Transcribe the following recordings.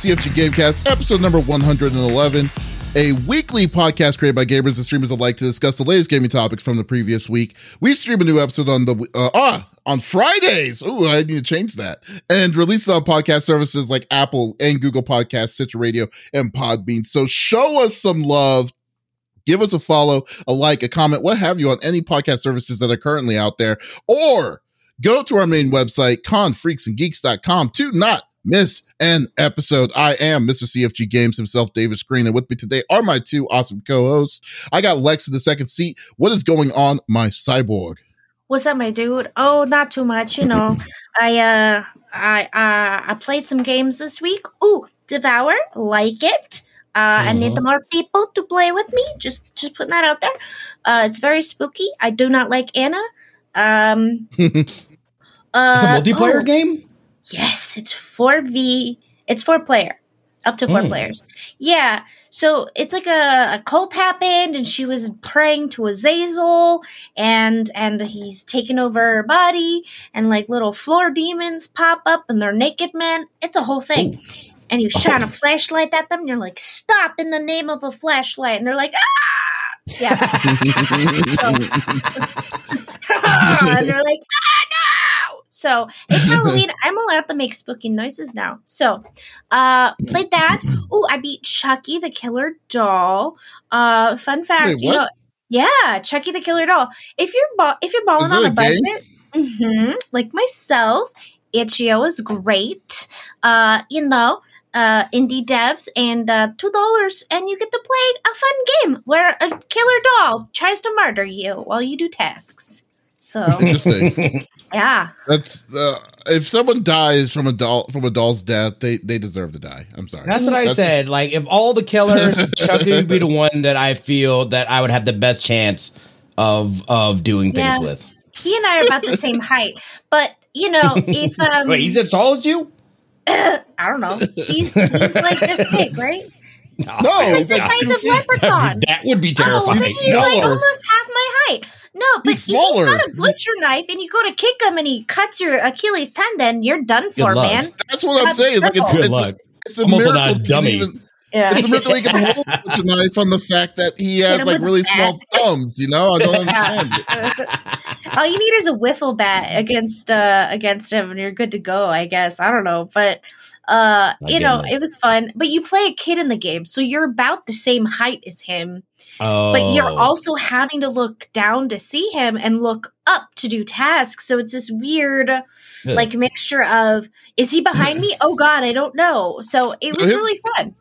CFG Gamecast, episode number 111, a weekly podcast created by gamers and streamers alike to discuss the latest gaming topics from the previous week. We stream a new episode on the uh, ah on Fridays. Ooh, I need to change that. And release it on podcast services like Apple and Google Podcasts, Stitcher Radio, and Podbean. So show us some love. Give us a follow, a like, a comment, what have you on any podcast services that are currently out there, or go to our main website, confreaksandgeeks.com to not miss an episode. I am Mr. CFG Games himself, David Screen, and with me today are my two awesome co-hosts. I got Lex in the second seat. What is going on, my cyborg? What's up, my dude? Oh, not too much, you know. I uh I uh I played some games this week. Ooh, Devour, like it. Uh, I need Uh-huh. more people to play with me. Just just putting that out there. Uh, it's very spooky. I do not like Anna. Um, uh, It's uh, a multiplayer oh, game? Yes, it's four v. It's four player, up to four Mm. players. Yeah, so it's like a, a cult happened, and she was praying to Azazel, and and he's taken over her body, and like little floor demons pop up, and they're naked men. It's a whole thing. And you shine a flashlight at them, and you're like, "Stop!" in the name of a flashlight, and they're like, "Ah!" Yeah, and they're like, ah! So it's Halloween. I'm allowed to make spooky noises now. So, uh, played that. Oh, I beat Chucky the Killer Doll. Uh, fun fact, Wait, you know, yeah, Chucky the Killer Doll. If you're ba- if you're balling on a a budget, hmm like myself, itch.io is great. Uh, you know. Uh, indie devs and uh, two dollars, and you get to play a fun game where a killer doll tries to murder you while you do tasks. So Interesting. yeah, That's uh, if someone dies from a doll from a doll's death, they they deserve to die. I'm sorry. That's what I That's said. like, if all the killers, Chucky would be the one that I feel that I would have the best chance of of doing things Yeah. with. he and I are about the same height, but you know, if um, Wait, he's as tall as you? I don't know, he's he's like this big, right? No, It's he's the like size of leprechaun. That would be Oh, terrifying. but he's like almost half my height. No, but He's if he's smaller. got a butcher knife and you go to kick him and he cuts your Achilles tendon, you're done for, man. That's what I'm saying. Like it's, Good it's, luck. A, it's a I'm also miracle. not a that he dummy. even- Yeah. It's a miracle he can hold such a knife on the fact that he has like really bat. small thumbs. You know, I don't understand. it. All you need is a wiffle bat against uh against him, and you're good to go. I guess I don't know, but uh, I you know, it. it was fun. But you play a kid in the game, so you're about the same height as him, Oh, but you're also having to look down to see him and look up to do tasks. So it's this weird, like mixture of is he behind me? Oh God, I don't know. So it was His- really fun.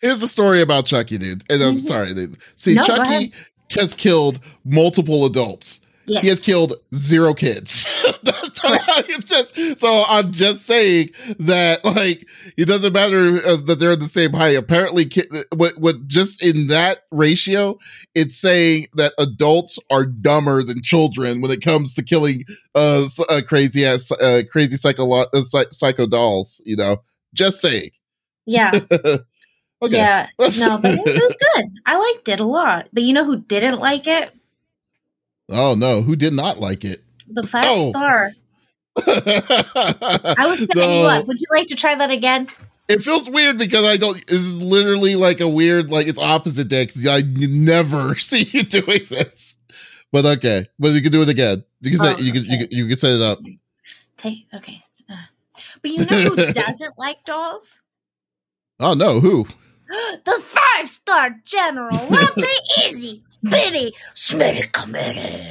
Here's the story about Chucky, dude. And I'm Mhm. sorry. Dude. See, No, Chucky has killed multiple adults. Yes. He has killed zero kids. That's what I'm just- so I'm just saying that, like, it doesn't matter that they're the same height. Apparently, what, what just in that ratio, it's saying that adults are dumber than children when it comes to killing uh, uh crazy ass, uh, crazy psycho, uh, psycho dolls. You know, just saying. yeah. okay. Yeah. No, but it was good. I liked it a lot. But you know who didn't like it? Oh no, who did not like it? The Flash Oh. Star. I was setting you up. Would you like to try that again? It feels weird because I don't. This is literally like a weird, like it's opposite day. 'cause I never see you doing this. But okay, but you can do it again. You can say Oh, you can you okay. can, you can set it up. Take okay. Uh, but you know who doesn't like dolls? Oh no, who? the five star general of the itty bitty Smitty committee.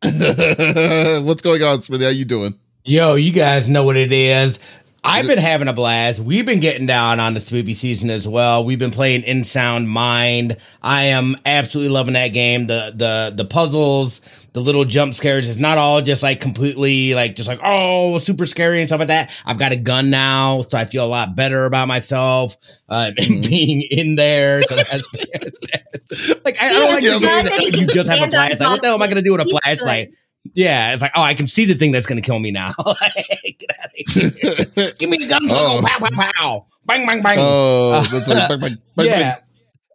What's going on, Smithy? How you doing? Yo, you guys know what it is. I've been having a blast. We've been getting down on the spooky season as well. We've been playing In Sound Mind. I am absolutely loving that game. The the the puzzles, the little jump scares. It's not all just like completely like just like oh super scary and stuff like that. I've got a gun now, so I feel a lot better about myself uh, and Mhm. being in there. So that's like I, I don't like the that you just have a flashlight. What the hell am I going to do with a flashlight? Yeah, it's like, oh, I can see the thing that's going to kill me now. Get out of here. Give me the gun. Oh. Pow, pow, pow. Bang, bang, bang. oh, that's like, bang, bang, bang, yeah.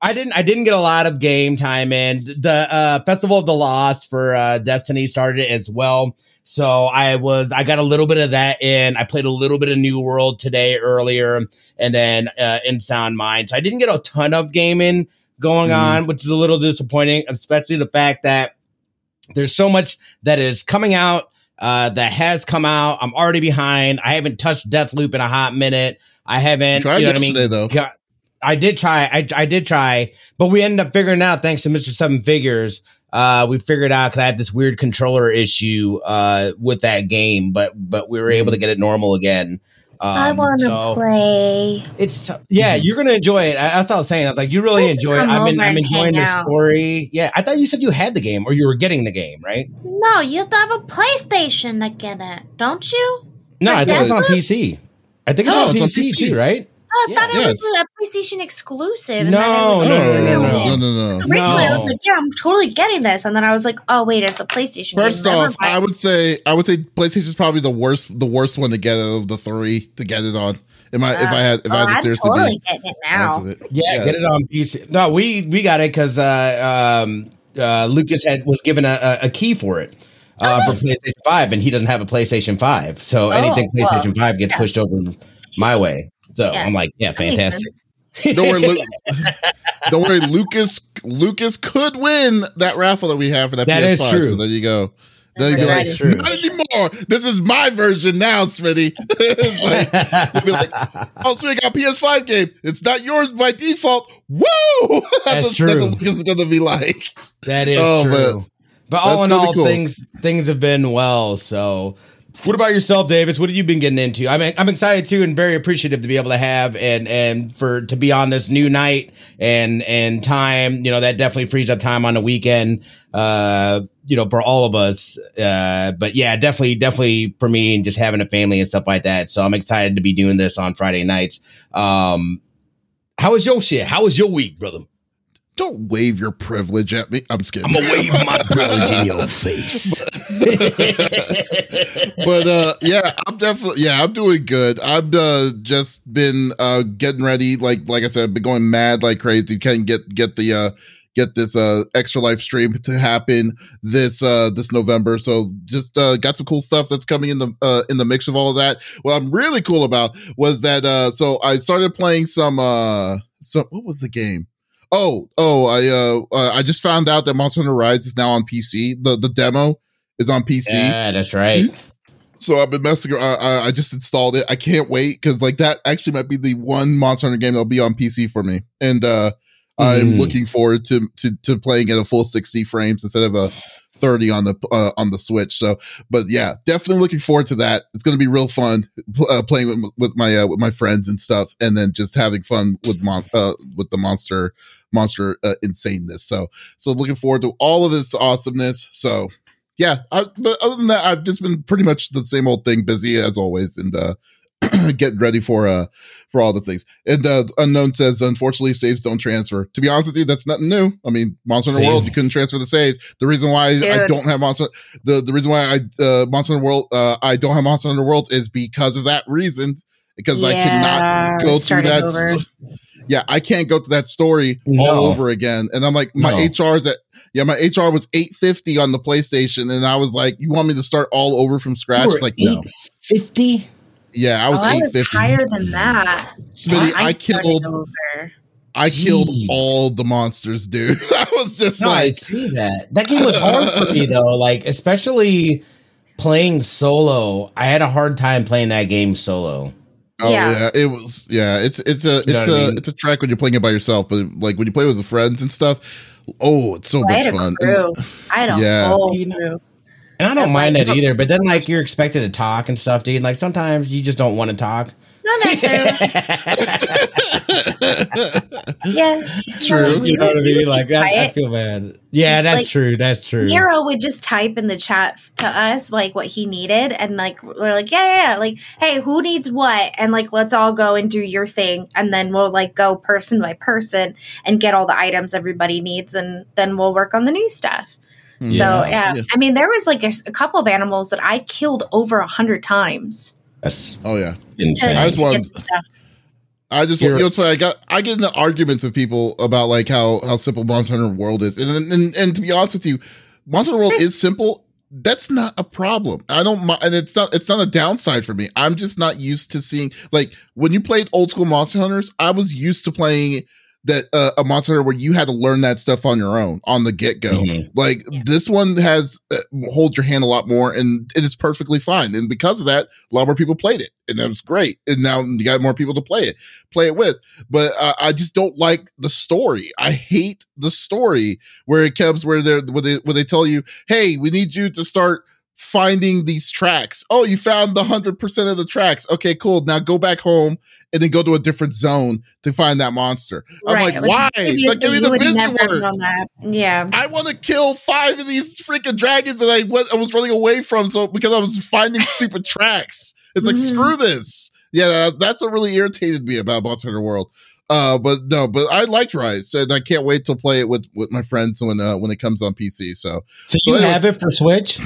I didn't. I didn't get a lot of game time in. The uh, Festival of the Lost for uh, Destiny started as well. So I was I got a little bit of that in. I played a little bit of New World today earlier, and then uh, in Sound Mind. So I didn't get a ton of gaming going Mhm. on, which is a little disappointing, especially the fact that there's so much that is coming out uh, that has come out. I'm already behind. I haven't touched Deathloop in a hot minute. I haven't. Tried you know what I mean? though. Got- I did try. I, I did try, but we ended up figuring out thanks to Mr. Seven Figures. Uh, we figured out because I had this weird controller issue uh, with that game, but but we were able to get it normal again. Um, I want to so play. It's yeah, you're gonna enjoy it. I, that's what I was saying. I was like, you really Let's enjoy it. I've been over I'm enjoying the out. story. Yeah, I thought you said you had the game or you were getting the game, right? No, you have to have a PlayStation to get it, don't you? No, For I think it's on PC. I think it's No, on, it's on PC, PC. too, right? Oh, I Yeah. thought it Yeah. was a PlayStation exclusive. and No, then it was No, no, no, no, no, no, no, no, no. Originally, I was like, "Yeah, I'm totally getting this," and then I was like, "Oh wait, it's a PlayStation." First game. Off, mind. I would say I would say PlayStation's probably the worst the worst one to get out of the three to get it on. Am I if I had if oh, I had to I'm seriously totally be getting it now. it. Yeah, Yeah. get it on PC. No, we we got it because uh, um, uh, Lucas had was given a, a, a key for it uh, Oh, for nice. PlayStation Five, and he doesn't have a PlayStation Five, so Oh, anything well, PlayStation Five gets yeah. pushed over my way. So Yeah. I'm like, yeah, fantastic. Don't worry, Lu- don't worry. Lucas Lucas could win that raffle that we have for that, That is PS5. true. So there you go. Then you'd be like, true. not anymore. This is my version now, Smitty. it's like, you'd be like, oh, Smitty got PS5 game. It's not yours by default. Woo! That's, That's what, true. That's what Lucas is gonna be like. That is Oh, true. But, all in all, cool. things things have been well. So, what about yourself, Davis? What have you been getting into? I'm I'm excited too, and very appreciative to be able to have and and for to be on this new night and and time. You know that definitely frees up time on the weekend. Uh, you know, for all of us. Uh, but yeah, definitely, definitely for me and just having a family and stuff like that. So I'm excited to be doing this on Friday nights. Um, how was your shit? How was your week, brother? Don't wave your privilege at me. I'm just kidding. I'm gonna wave my privilege in your face. but uh yeah i'm definitely yeah i'm doing good i've uh just been uh getting ready like like i said I've been going mad like crazy can get get the uh get this uh extra life stream to happen this uh this november so just uh got some cool stuff that's coming in the uh in the mix of all of that what i'm really cool about was that uh so i started playing some uh so what was the game oh oh i uh, uh i just found out that monster hunter rise is now on pc the the demo is on pc Yeah, that's right. so I've been messing around. I, I just installed it. I can't wait because like that actually might be the one Monster Hunter game that'll be on PC for me, and uh I'm Mhm. looking forward to to to playing at a full 60 frames instead of a 30 on the uh, on the Switch. So, but yeah, definitely looking forward to that. It's going to be real fun uh, playing with, with my uh, with my friends and stuff, and then just having fun with mon- uh, with the monster monster uh, insaneness. So, so looking forward to all of this awesomeness. So, yeah, I, but other than that, I've just been pretty much the same old thing, busy as always, and uh, getting ready for uh for all the things. And uh, unknown says, unfortunately, saves don't transfer. To be honest with you, that's nothing new. I mean, Monster Hunter Same. World, you couldn't transfer the save. The reason why I don't have Monster the the reason why I uh, Monster Hunter World uh, I don't have Monster Hunter World is because of that reason. Because I Yeah, cannot go through that. over. Sto- yeah, I can't go to that story No. all over again. And I'm like, my No. HR is at yeah, my HR was 850 on the PlayStation, and I was like, you want me to start all over from scratch? Like, no. fifty. Yeah, I was oh, I was 850. higher than that. Smitty, I, started killed over. I killed Jeez. all the monsters, dude. I was just No, I see that. That game was hard for me though. Like especially playing solo. I had a hard time playing that game solo. Oh yeah. Yeah. it was yeah. It's it's a You know it's what I a mean? it's a track when you're playing it by yourself, but like when you play with the friends and stuff, oh, it's so oh, I much had a fun. crew. I don't. Yeah. whole You know- crew. And I don't That's mind like- that either, but then like you're expected to talk and stuff, dude. Like sometimes you just don't want to talk. Not necessarily. yeah. True. You know what I mean? Like I, I feel bad. Yeah, that's Like, true. That's true. Nero would just type in the chat to us like what he needed, and like we're like, yeah, yeah, yeah, like, hey, who needs what, and like let's all go and do your thing, and then we'll like go person by person and get all the items everybody needs, and then we'll work on the new stuff. So Yeah. yeah. Yeah. I mean, there was like a couple of animals that I killed over a hundred times. That's Oh yeah. insane. I just want- stuff. I just You're- you know it's funny. I got I get into arguments with people about like how how simple Monster Hunter World is, and and and to be honest with you, Monster Hunter World is simple. that's not a problem. I don't mind, and it's not it's not a downside for me. I'm just not used to seeing like when you played old school Monster Hunters. I was used to playing that uh, a monster where you had to learn that stuff on your own on the get go. Mm-hmm. Like yeah. this one has uh, holds your hand a lot more, and it's perfectly fine. And because of that, a lot more people played it, and that was great. And now you got more people to play it, play it with. But uh, I just don't like the story. I hate the story where it comes where they where they where they tell you, "Hey, we need you to start." Finding these tracks. Oh, you found the 100% of the tracks. Okay, cool. Now go back home and then go to a different zone to find that monster. I'm right. like, why? It's like, give me the busy work. Yeah. I want to kill five of these freaking dragons that I, went, I was running away from so because I was finding stupid tracks. It's like, mm-hmm. screw this. Yeah, that's what really irritated me about Monster Hunter World. Uh, but no, but I liked Rise, and I can't wait to play it with with my friends when uh, when it comes on PC. So, so, so you have it for Switch?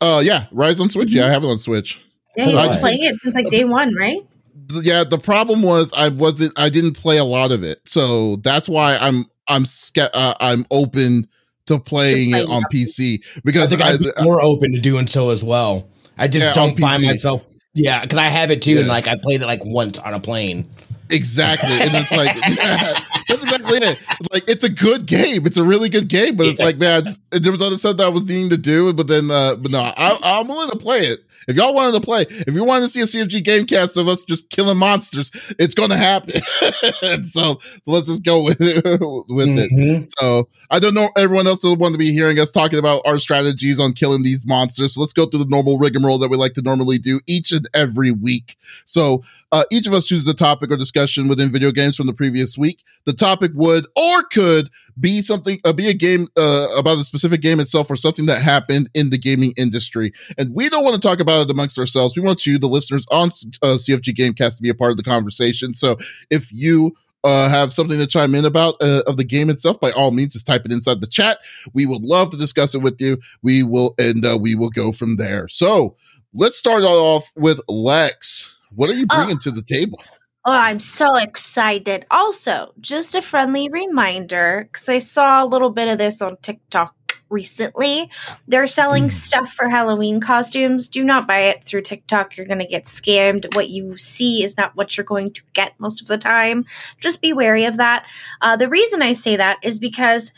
Uh, yeah, Rise on Switch. Yeah, I have it on Switch. Yeah, you've been playing it since like day one, right? Yeah, the problem was I wasn't. I didn't play a lot of it, so that's why I'm I'm uh, I'm open to playing it on PC because I think I'd be more open to doing so as well. I just yeah, don't find myself. Yeah, because I have it too, yeah. and like I played it like once on a plane. Exactly, and it's like that's exactly it. Like it's a good game. It's a really good game, but it's like man, it's, there was other stuff that I was needing to do, but then, uh, but no, I, I'm willing to play it. If y'all wanted to play, if you wanted to see a CFG gamecast of us just killing monsters, it's going to happen. so, so, let's just go with it. with mm-hmm. it. So I don't know everyone else will want to be hearing us talking about our strategies on killing these monsters. So let's go through the normal rigmarole that we like to normally do each and every week. So uh, each of us chooses a topic or discussion within video games from the previous week. The topic would or could be something, uh, be a game uh, about the specific game itself or something that happened in the gaming industry. And we don't want to talk about it amongst ourselves. We want you, the listeners on uh, CFG Gamecast, to be a part of the conversation. So if you uh, have something to chime in about uh, of the game itself, by all means, just type it inside the chat. We would love to discuss it with you. We will, and uh, we will go from there. So let's start off with Lex. What are you oh. bringing to the table? Oh, I'm so excited. Also, just a friendly reminder because I saw a little bit of this on TikTok recently. They're selling mm. stuff for Halloween costumes. Do not buy it through TikTok. You're going to get scammed. What you see is not what you're going to get most of the time. Just be wary of that. Uh, the reason I say that is because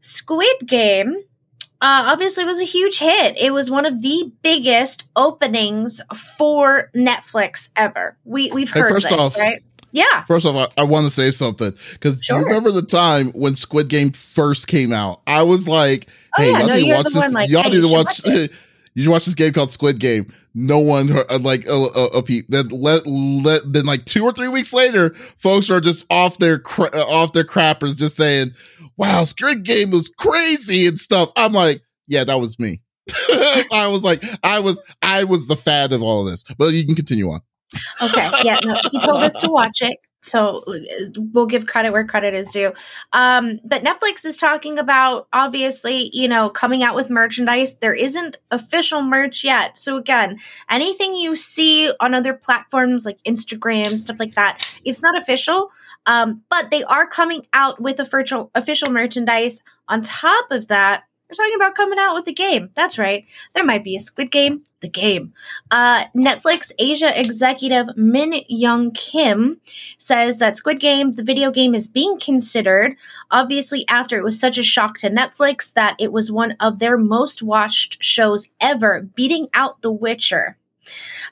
Squid Game uh, obviously it was a huge hit. It was one of the biggest openings for Netflix ever. We we've heard hey, first this, off, right? Yeah. First off, I, I want to say something because sure. you remember the time when Squid Game first came out? I was like, oh, "Hey, yeah, y'all no, need to watch this. Like, y'all hey, need to watch. watch you watch this game called Squid Game." No one uh, like a, a, a peep. Then let let then like two or three weeks later, folks are just off their cra- uh, off their crappers, just saying, wow, Squid Game was crazy and stuff. I'm like, yeah, that was me. I was like, I was, I was the fad of all of this. But you can continue on. Okay. Yeah. No, he told us to watch it. So we'll give credit where credit is due. Um, but Netflix is talking about obviously, you know, coming out with merchandise. There isn't official merch yet. So again, anything you see on other platforms like Instagram, stuff like that, it's not official. Um, but they are coming out with official official merchandise. On top of that, they're talking about coming out with a game. That's right. There might be a Squid Game, the game. Uh, Netflix Asia executive Min Young Kim says that Squid Game, the video game, is being considered. Obviously, after it was such a shock to Netflix that it was one of their most watched shows ever, beating out The Witcher.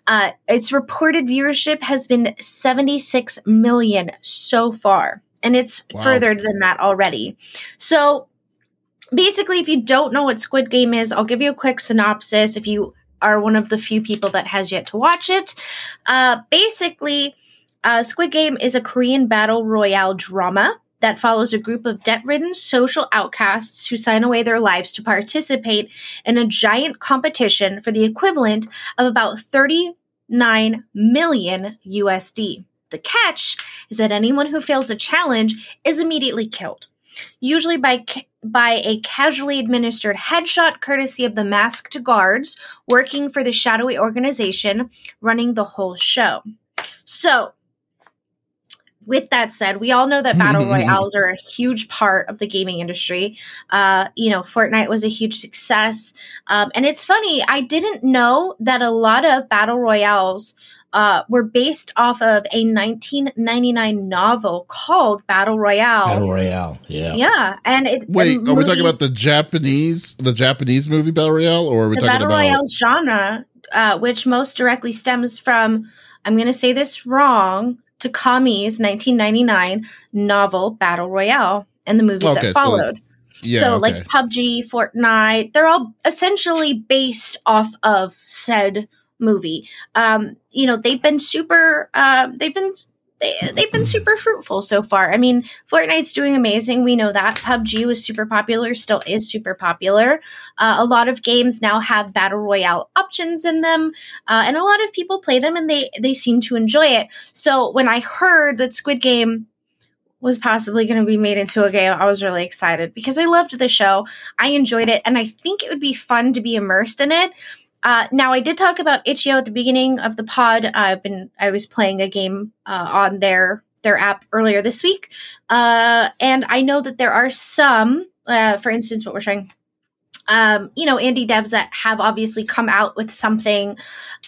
Uh, its reported viewership has been 76 million so far, and it's wow. further than that already. So, basically, if you don't know what Squid Game is, I'll give you a quick synopsis if you are one of the few people that has yet to watch it. Uh, basically, uh, Squid Game is a Korean battle royale drama that follows a group of debt ridden social outcasts who sign away their lives to participate in a giant competition for the equivalent of about 39 million USD. The catch is that anyone who fails a challenge is immediately killed, usually by ca- by a casually administered headshot courtesy of the masked guards working for the shadowy organization running the whole show. So, with that said, we all know that battle royales are a huge part of the gaming industry. Uh, you know, Fortnite was a huge success. Um, and it's funny, I didn't know that a lot of battle royales uh, were based off of a 1999 novel called Battle Royale. Battle Royale, yeah, yeah. And it, wait, and are we talking about the Japanese, the Japanese movie Battle Royale, or are we the talking Battle about Royale genre, uh, which most directly stems from? I'm going to say this wrong. Takami's 1999 novel Battle Royale and the movies Okay, that followed. yeah, so, okay. like PUBG, Fortnite, they're all essentially based off of said movie. Um, you know, they've been super. Uh, they've been. They, they've been super fruitful so far. I mean, Fortnite's doing amazing. We know that. PUBG was super popular, still is super popular. Uh, a lot of games now have battle royale options in them, uh, and a lot of people play them, and they they seem to enjoy it. So when I heard that Squid Game was possibly going to be made into a game, I was really excited because I loved the show. I enjoyed it, and I think it would be fun to be immersed in it. Uh, now, I did talk about Itch.io at the beginning of the pod. I've been I was playing a game uh, on their their app earlier this week, uh, and I know that there are some, uh, for instance, what we're trying. Um, you know, indie devs that have obviously come out with something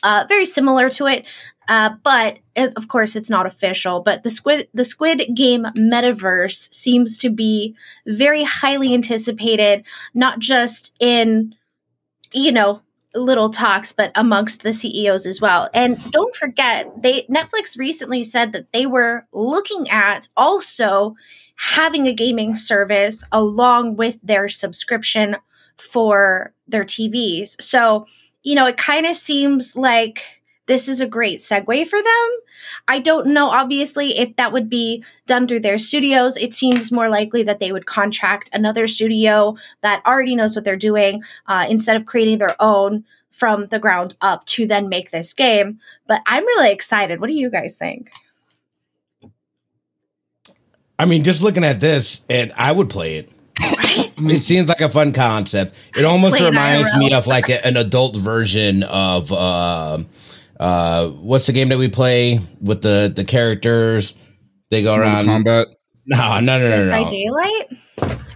uh, very similar to it, but it, of course it's not official. But the Squid the Squid Game metaverse seems to be very highly anticipated, not just in you know little talks but amongst the CEOs as well. And don't forget, they Netflix recently said that they were looking at also having a gaming service along with their subscription for their TVs. So, you know, it kind of seems like this is a great segue for them. I don't know, obviously, if that would be done through their studios. It seems more likely that they would contract another studio that already knows what they're doing uh, instead of creating their own from the ground up to then make this game. But I'm really excited. What do you guys think? I mean, just looking at this, and I would play it. Right? It seems like a fun concept. It almost reminds IRL. me of like a, an adult version of uh, uh, what's the game that we play with the the characters? They go Mortal around. Kombat. No, no, no, no, By daylight?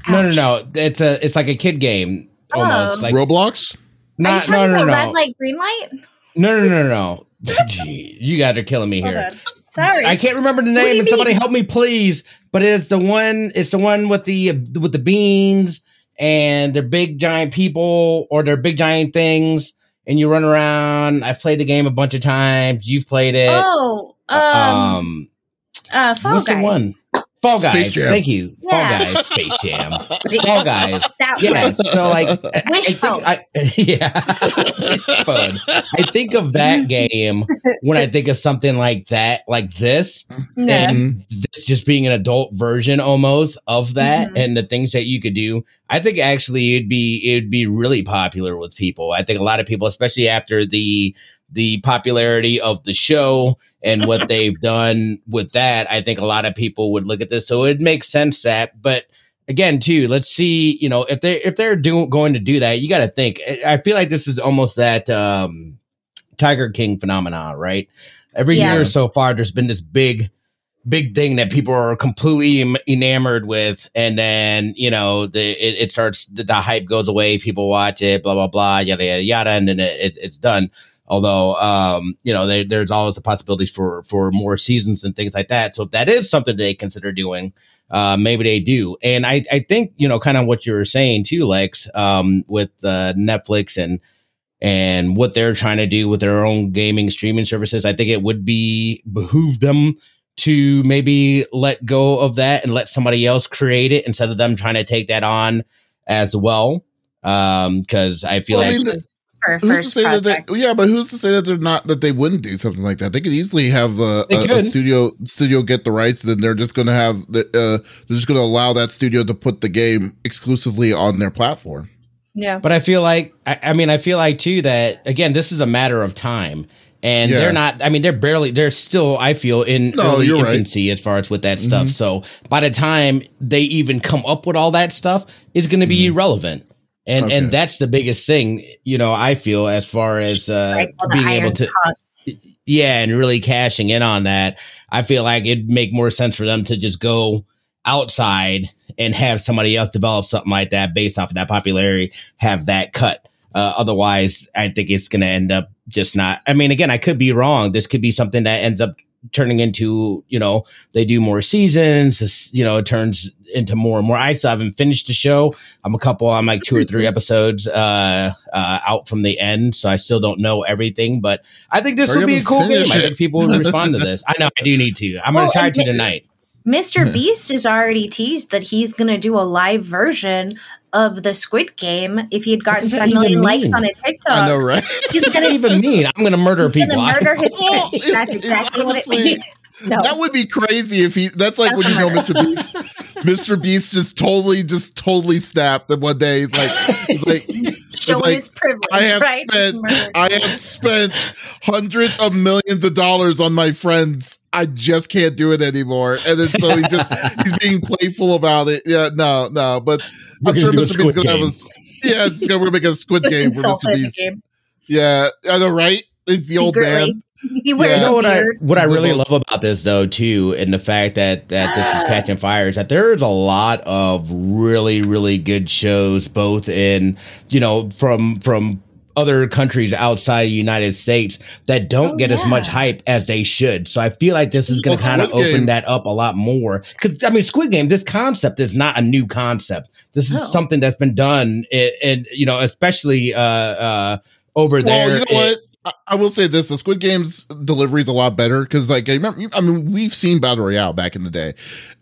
no, no, Ouch. no. It's a it's like a kid game almost. Um, like Roblox. Are you not, no, no, no, red light, green light? no, no, no, no. Gee, you guys are killing me here. Sorry. I can't remember the name, and somebody help me, please. But it's the one. It's the one with the with the beans and they're big giant people or they're big giant things, and you run around. I've played the game a bunch of times. You've played it. Oh, um, um, uh, Fall what's Guys. the one? Fall Space Guys. Jam. Thank you. Yeah. Fall Guys. Space Jam. Fall Guys. That Yeah. one. So like, I- I think I, yeah, Wishbone. I think of that game when I think of something like that, like this, Yeah. and this just being an adult version almost of that, Mhm. and the things that you could do. I think actually it'd be it'd be really popular with people. I think a lot of people, especially after the the popularity of the show and what they've done with that, I think a lot of people would look at this. So it makes sense that, but again, too, let's see, you know, if they if they're doing going to do that, you got to think. I feel like this is almost that um Tiger King phenomenon, right? Every Yeah. year so far, there's been this big big thing that people are completely enamored with and then you know the it, it starts the, the hype goes away people watch it blah blah blah yada yada yada and then it, it, it's done although um you know there, there's always the possibility for for more seasons and things like that. So if that is something they consider doing uh maybe they do. And i i think you know kind of what you were saying too lex um with uh netflix and and what they're trying to do with their own gaming streaming services i think it would be behoove them to maybe let go of that and let somebody else create it instead of them trying to take that on as well. Um because i feel Well, I like mean, the- For a Who's to first say that they? Yeah, but who's to say that they're not that they wouldn't do something like that? They could easily have a, a, a studio studio get the rights. Then they're just going to have the uh, they're just going to allow that studio to put the game exclusively on their platform. yeah. But I feel like, I, I mean, I feel like too that again, this is a matter of time, and Yeah. they're not. I mean, they're barely. They're still. I feel in No, early you're right. infancy as far as with that stuff. Mhm. So by the time they even come up with all that stuff, it's going to be irrelevant. And Okay. and that's the biggest thing, you know. I feel as far as uh, Like, well, being able to, hot. yeah, and really cashing in on that, I feel like it'd make more sense for them to just go outside and have somebody else develop something like that based off of that popularity, have that cut. Uh, otherwise, I think it's going to end up just not. I mean, again, I could be wrong. This could be something that ends up turning into, you know, they do more seasons. This, you know, it turns into more and more. I still haven't finished the show. I'm a couple. I'm like two or three episodes uh, uh, out from the end, so I still don't know everything. But I think this will be a cool game. It. I think people will respond to this. I know I do need to. I'm well, going to try to tonight. Mr. Beast has already teased that he's going to do a live version of the Squid Game if he had gotten 10 million likes on a TikTok. I know, right? He's going to even mean I'm going to murder people. Murder his That's exactly what it means. No. That would be crazy if he. That's like that's when you know Mr. Beast. Mr. Beast just totally, just totally snapped. And one day he's like, he's like, showing like, his privilege. I have right? spent, I have spent hundreds of millions of dollars on my friends. I just can't do it anymore. And then so he just he's being playful about it. Yeah, no, no. But we're I'm sure Mr. Beast's gonna have a yeah, it's gonna we're make a Squid Game for Mr. Beast. Yeah, I know, right? It's the old man. He wears you know what I what I really love about this though too, and the fact that that this is catching fire is that there's a lot of really really good shows, both in you know from from other countries outside of the United States that don't oh, get yeah. as much hype as they should. So I feel like this is going to kind of open that up a lot more. Because I mean, Squid Game, this concept is not a new concept. This is something that's been done, and you know, especially uh, uh, over well, there. You know what? I will say this: the Squid Game's delivery is a lot better because, like, I remember, I mean, we've seen Battle Royale back in the day,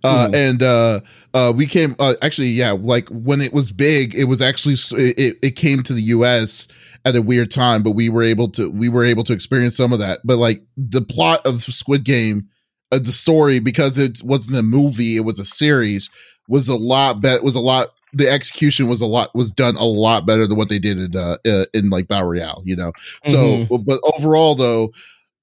uh, mm. and uh, uh, we came uh, actually, yeah, like when it was big, it was actually it, it came to the U.S. at a weird time, but we were able to we were able to experience some of that. But like the plot of Squid Game, uh, the story because it wasn't a movie, it was a series, was a lot better. Was a lot the execution was a lot was done a lot better than what they did in uh, uh in like Battle Royale, you know. So, mm-hmm. but overall though,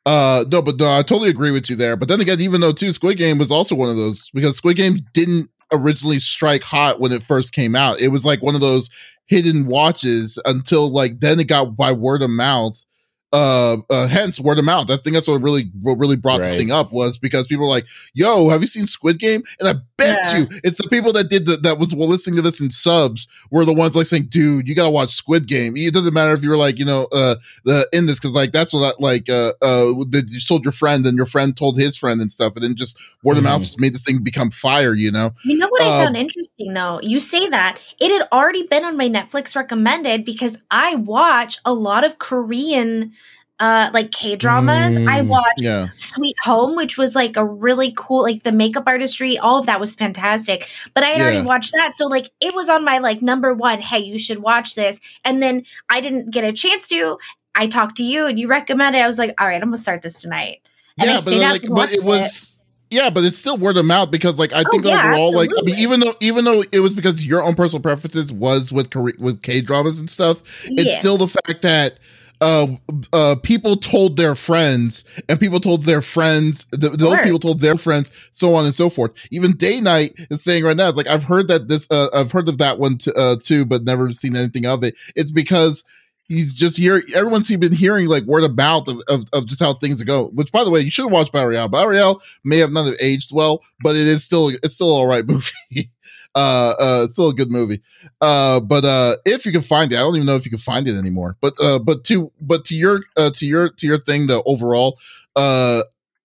uh no, but no, I totally agree with you there. But then again, even though too, Squid Game was also one of those because Squid Game didn't originally strike hot when it first came out. It was like one of those hidden watches until like then it got by word of mouth uh, uh hence word of mouth. I think that's what really what really brought right. this thing up was because people were like, "Yo, have you seen Squid Game?" And I bet yeah. you it's the people that did the, that was listening to this in subs were the ones like saying, "Dude, you gotta watch Squid Game." It doesn't matter if you were like, you know, uh, the in this because like that's what that, like uh uh that you told your friend and your friend told his friend and stuff, and then just word of mouth mm-hmm. just made this thing become fire. You know. You know what uh, I found interesting though? You say that it had already been on my Netflix recommended because I watch a lot of Korean uh like K dramas. Mm, I watched yeah. Sweet Home, which was like a really cool like the makeup artistry, all of that was fantastic. But I had yeah. already watched that. So like it was on my like number one, hey, you should watch this. And then I didn't get a chance to. I talked to you and you recommended. I was like, all right, I'm gonna start this tonight. And yeah, but, like, but it was it. yeah, but it's still word of mouth because like I think oh, yeah, overall, absolutely. like I mean, even though even though it was because your own personal preferences was with with K dramas and stuff, yeah. it's still the fact that uh, uh, people told their friends, and people told their friends, th- those people told their friends, so on and so forth. Even Day Night is saying right now, it's like I've heard that this, uh, I've heard of that one t- uh, too, but never seen anything of it. It's because he's just here. Everyone's been hearing like word of mouth of, of, of just how things go. Which, by the way, you should watch Battle Royale. Battle Royale may have not have aged well, but it is still it's still all right movie. Uh, uh, it's still a good movie. Uh, but uh, if you can find it, I don't even know if you can find it anymore. But uh, but to but to your uh, to your to your thing, the overall, uh,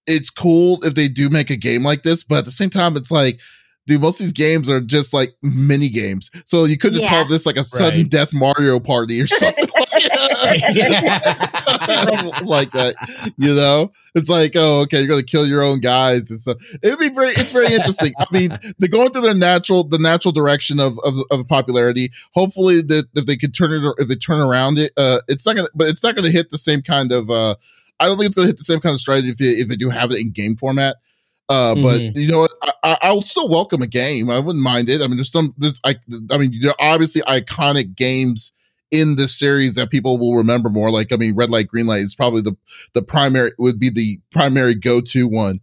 it's cool if they do make a game like this. But at the same time, it's like dude, most of these games are just like mini games. So you could just yeah. call this like a sudden right. death Mario party or something like that. You know, it's like, oh, okay, you're gonna kill your own guys and stuff. It'd be very, it's very interesting. I mean, they're going through their natural, the natural direction of of, of popularity. Hopefully, that if they could turn it, if they turn around it, uh, it's not gonna, but it's not gonna hit the same kind of. uh I don't think it's gonna hit the same kind of strategy if, if they do have it in game format. Uh, but mm-hmm. you know what? I, I, will still welcome a game. I wouldn't mind it. I mean, there's some, there's, I, I mean, there are obviously iconic games in this series that people will remember more. Like, I mean, Red Light, Green Light is probably the, the primary, would be the primary go to one,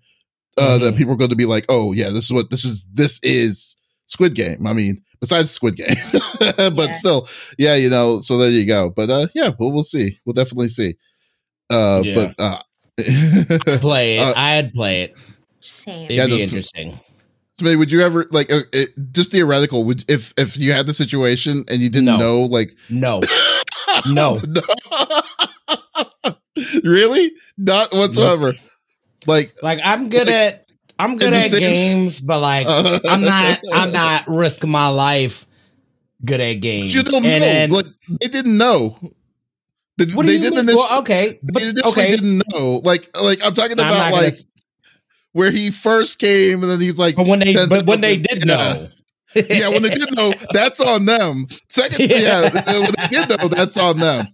uh, mm-hmm. that people are going to be like, oh, yeah, this is what, this is, this is Squid Game. I mean, besides Squid Game, but yeah. still, yeah, you know, so there you go. But, uh, yeah, we'll, we'll see. We'll definitely see. Uh, yeah. but, uh, play it. Uh, I'd play it. Same. It'd Yeah, be that's- interesting. Somebody, would you ever like uh, it, just theoretical? Would if if you had the situation and you didn't No. know, like No, no. really, not whatsoever. Like, Like I'm good Like, at I'm good at games, but like uh, I'm not I'm not risking my life good at games. You don't And know. like they didn't know. They, what do they you didn't mean? initially, Well, okay, they but initially okay. didn't know. Like, like I'm talking I'm about gonna like s- where he first came, and then he's like, but when they but when they did yeah. know. yeah, when they did know, that's on them. Second, yeah, when they did know, that's on them.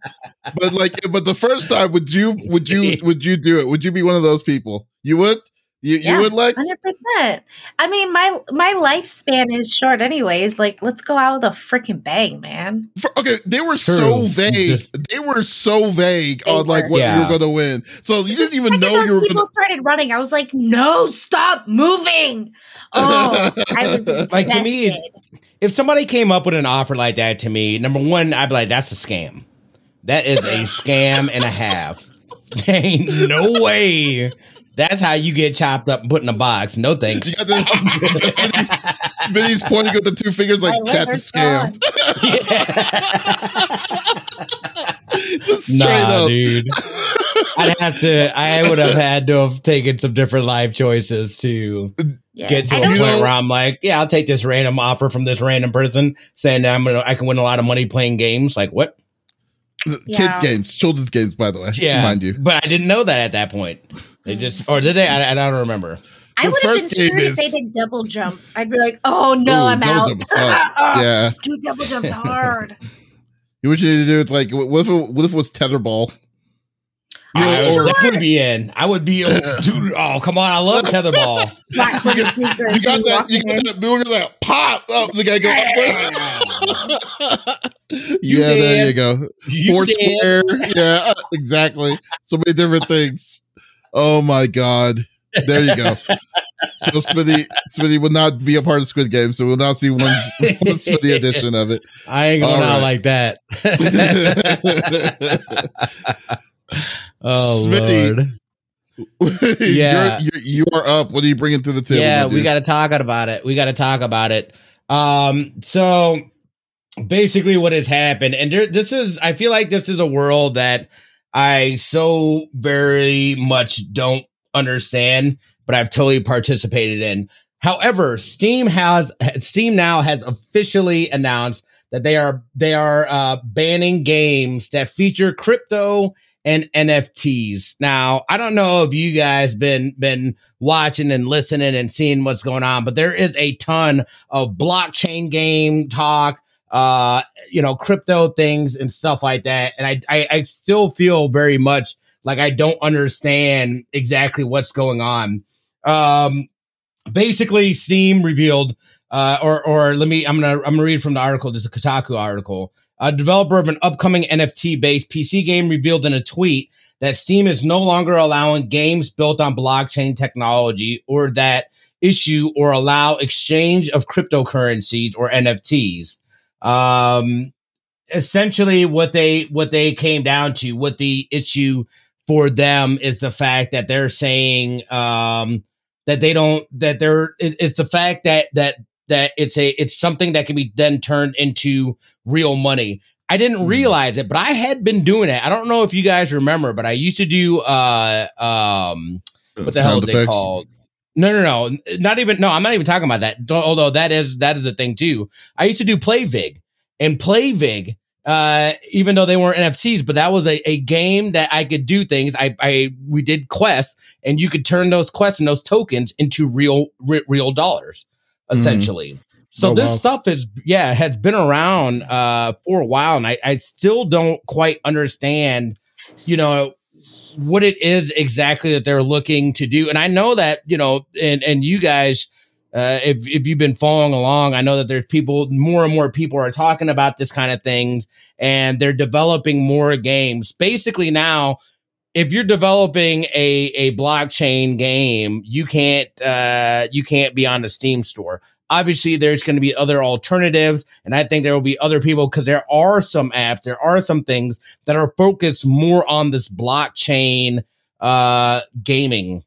But like, but the first time, would you, would you, would you do it? Would you be one of those people? You would, you, Yeah, you would, Lex? Hundred percent. I mean, my my lifespan is short, anyways. Like, let's go out with a freaking bang, man. For- okay, they were True. so vague. Just- they were so vague They on like were. what you Yeah. were going to win. So you The didn't even know those you were people going started running. I was like, no, stop moving. Oh, I was Like, to me, invested. if somebody came up with an offer like that to me, number one, I'd be like, that's a scam. That is a scam and a half. There ain't no way. That's how you get chopped up and put in a box. No You thanks. got the, Smitty, Smitty's pointing with the two fingers like that's a scam. Straight nah, up. dude. I'd have to. I would have had to have taken some different life choices to Yeah. get to I a point know- where I'm like, yeah, I'll take this random offer from this random person saying that I'm gonna, I can win a lot of money playing games. Like what? Kids games, children's games, by the way. Yeah, mind you. But I didn't know that at that point. They just, or did they? I, I don't remember. I The would have been first game scared if they did double jump. I'd be like, oh no, Ooh, I'm out. jump suck. Oh, Yeah. Dude, double jump's hard. You what you need to do? It's like, what if it, what if it was tetherball? You I would or- definitely be in. I would be. Oh, dude, oh come on! I love tetherball. You got- You got that? You got in. that move that pop up. The guy go. You yeah, there you go. You Four did. square. Yeah, exactly. So many different things. Oh my god. There you go. So Smitty, Smitty will not be a part of Squid Game, so we'll not see one, one Smitty edition of it. I ain't going All out right. like that. oh Smitty. lord. Yeah. you're, you're, you are up. What are you bringing to the table? yeah, we got to talk about it. We got to talk about it. Um, so basically, what has happened, and there, this is, I feel like this is a world that I so very much don't understand, but I've totally participated in. However, Steam has Steam now has officially announced that they are they are uh, banning games that feature crypto and NFTs. Now, I don't know if you guys been been watching and listening and seeing what's going on, but there is a ton of blockchain game talk, uh, you know, crypto things and stuff like that. And I, I, I still feel very much like I don't understand exactly what's going on. Um, basically, Steam revealed, uh, or or let me, I'm gonna I'm gonna read from the article. This is a Kotaku article. A developer of an upcoming NFT based PC game revealed in a tweet that Steam is no longer allowing games built on blockchain technology or that issue or allow exchange of cryptocurrencies or NFTs. Um, essentially, what they what they came down to, what the issue for them is the fact that they're saying um, that they don't that they're it, it's the fact that that that it's a it's something that can be then turned into real money. I didn't Mhm. realize it, but I had been doing it. I don't know if you guys remember, but I used to do uh um what the hell Sound is it called? No, no, no, not even. No, I'm not even talking about that. Though- Although that is that is a thing too. I used to do PlayVig and PlayVig. Uh, even though they weren't NFTs, but that was a, a game that I could do things. I, I we did quests, and you could turn those quests and those tokens into real re- real dollars, essentially. So Oh, this wow. stuff is yeah has been around uh for a while, and I I still don't quite understand you know what it is exactly that they're looking to do and i know that you know and and you guys uh, if if you've been following along, I know that there's people, more and more people are talking about this kind of things, and they're developing more games. Basically, now, if you're developing a a blockchain game, you can't uh, you can't be on the Steam store. Obviously, there's going to be other alternatives, and I think there will be other people because there are some apps, there are some things that are focused more on this blockchain uh, gaming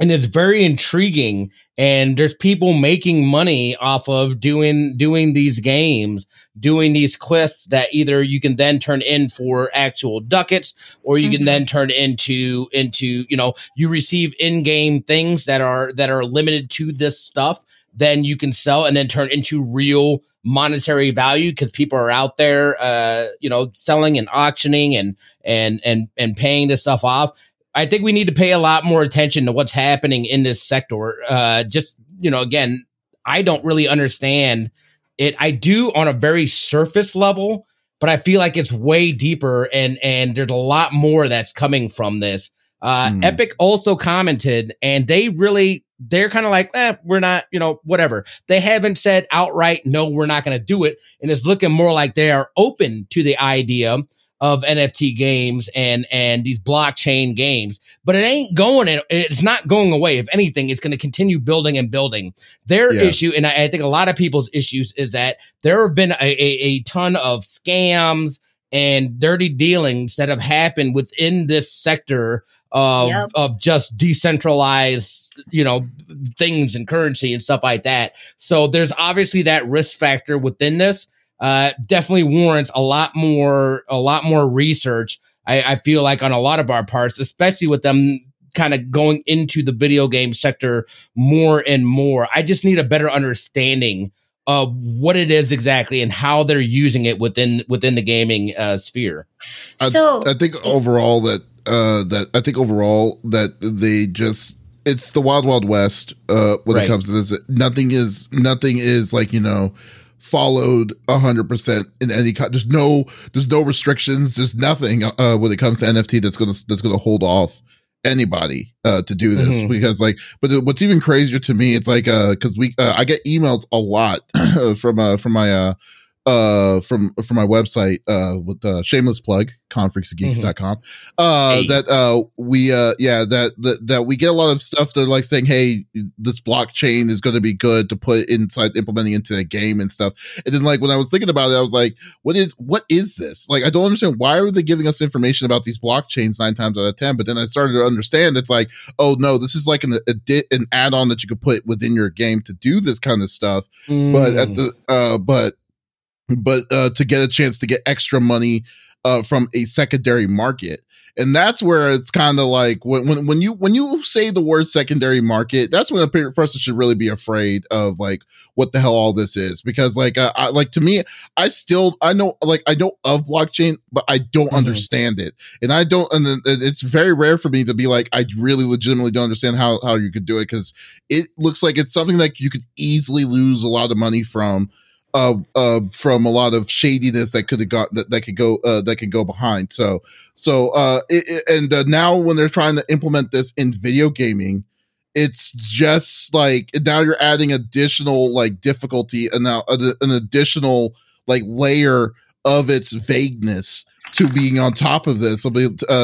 and it's very intriguing and there's people making money off of doing doing these games doing these quests that either you can then turn in for actual ducats or you mm-hmm. can then turn into into you know you receive in-game things that are that are limited to this stuff then you can sell and then turn into real monetary value because people are out there uh you know selling and auctioning and and and and paying this stuff off I think we need to pay a lot more attention to what's happening in this sector. Uh, just, you know, again, I don't really understand it. I do on a very surface level, but I feel like it's way deeper and, and there's a lot more that's coming from this. Uh, mm. Epic also commented and they really, they're kind of like, eh, we're not, you know, whatever. They haven't said outright, no, we're not going to do it. And it's looking more like they are open to the idea of NFT games and and these blockchain games, but it ain't going. It's not going away. If anything, it's going to continue building and building. Their yeah. issue, and I, I, think a lot of people's issues, is that there have been a, a, a ton of scams and dirty dealings that have happened within this sector of yep. of just decentralized you know things and currency and stuff like that so there's obviously that risk factor within this uh, definitely warrants a lot more a lot more research. I, I feel like on a lot of our parts, especially with them kind of going into the video game sector more and more. I just need a better understanding of what it is exactly and how they're using it within within the gaming uh, sphere. So I, I think overall that uh, that I think overall that they just it's the wild wild west uh, when right. it comes to this. Nothing is nothing is like you know followed a 100% in any there's no there's no restrictions there's nothing uh, when it comes to nft that's gonna that's gonna hold off anybody uh, to do this mm-hmm. because like but what's even crazier to me it's like uh because we uh, i get emails a lot from uh from my uh uh from from my website uh with uh shameless plug confreaksgeeks.com mm-hmm. uh hey. that uh we uh yeah that, that that we get a lot of stuff that like saying hey this blockchain is going to be good to put inside implementing into a game and stuff and then like when i was thinking about it i was like what is what is this like i don't understand why are they giving us information about these blockchains nine times out of ten but then i started to understand it's like oh no this is like an a, an add-on that you could put within your game to do this kind of stuff mm. but at mm. the uh but but uh, to get a chance to get extra money uh, from a secondary market. And that's where it's kind of like when, when when you when you say the word secondary market, that's when a person should really be afraid of like what the hell all this is because like uh, I, like to me, I still I know like I know of blockchain, but I don't mm-hmm. understand it, and I don't and it's very rare for me to be like I really legitimately don't understand how how you could do it because it looks like it's something that you could easily lose a lot of money from uh, uh, from a lot of shadiness that could have got that, that could go uh, that can go behind. So so uh, it, and uh, now when they're trying to implement this in video gaming, it's just like now you're adding additional like difficulty and now uh, an additional like layer of its vagueness to being on top of this. Uh,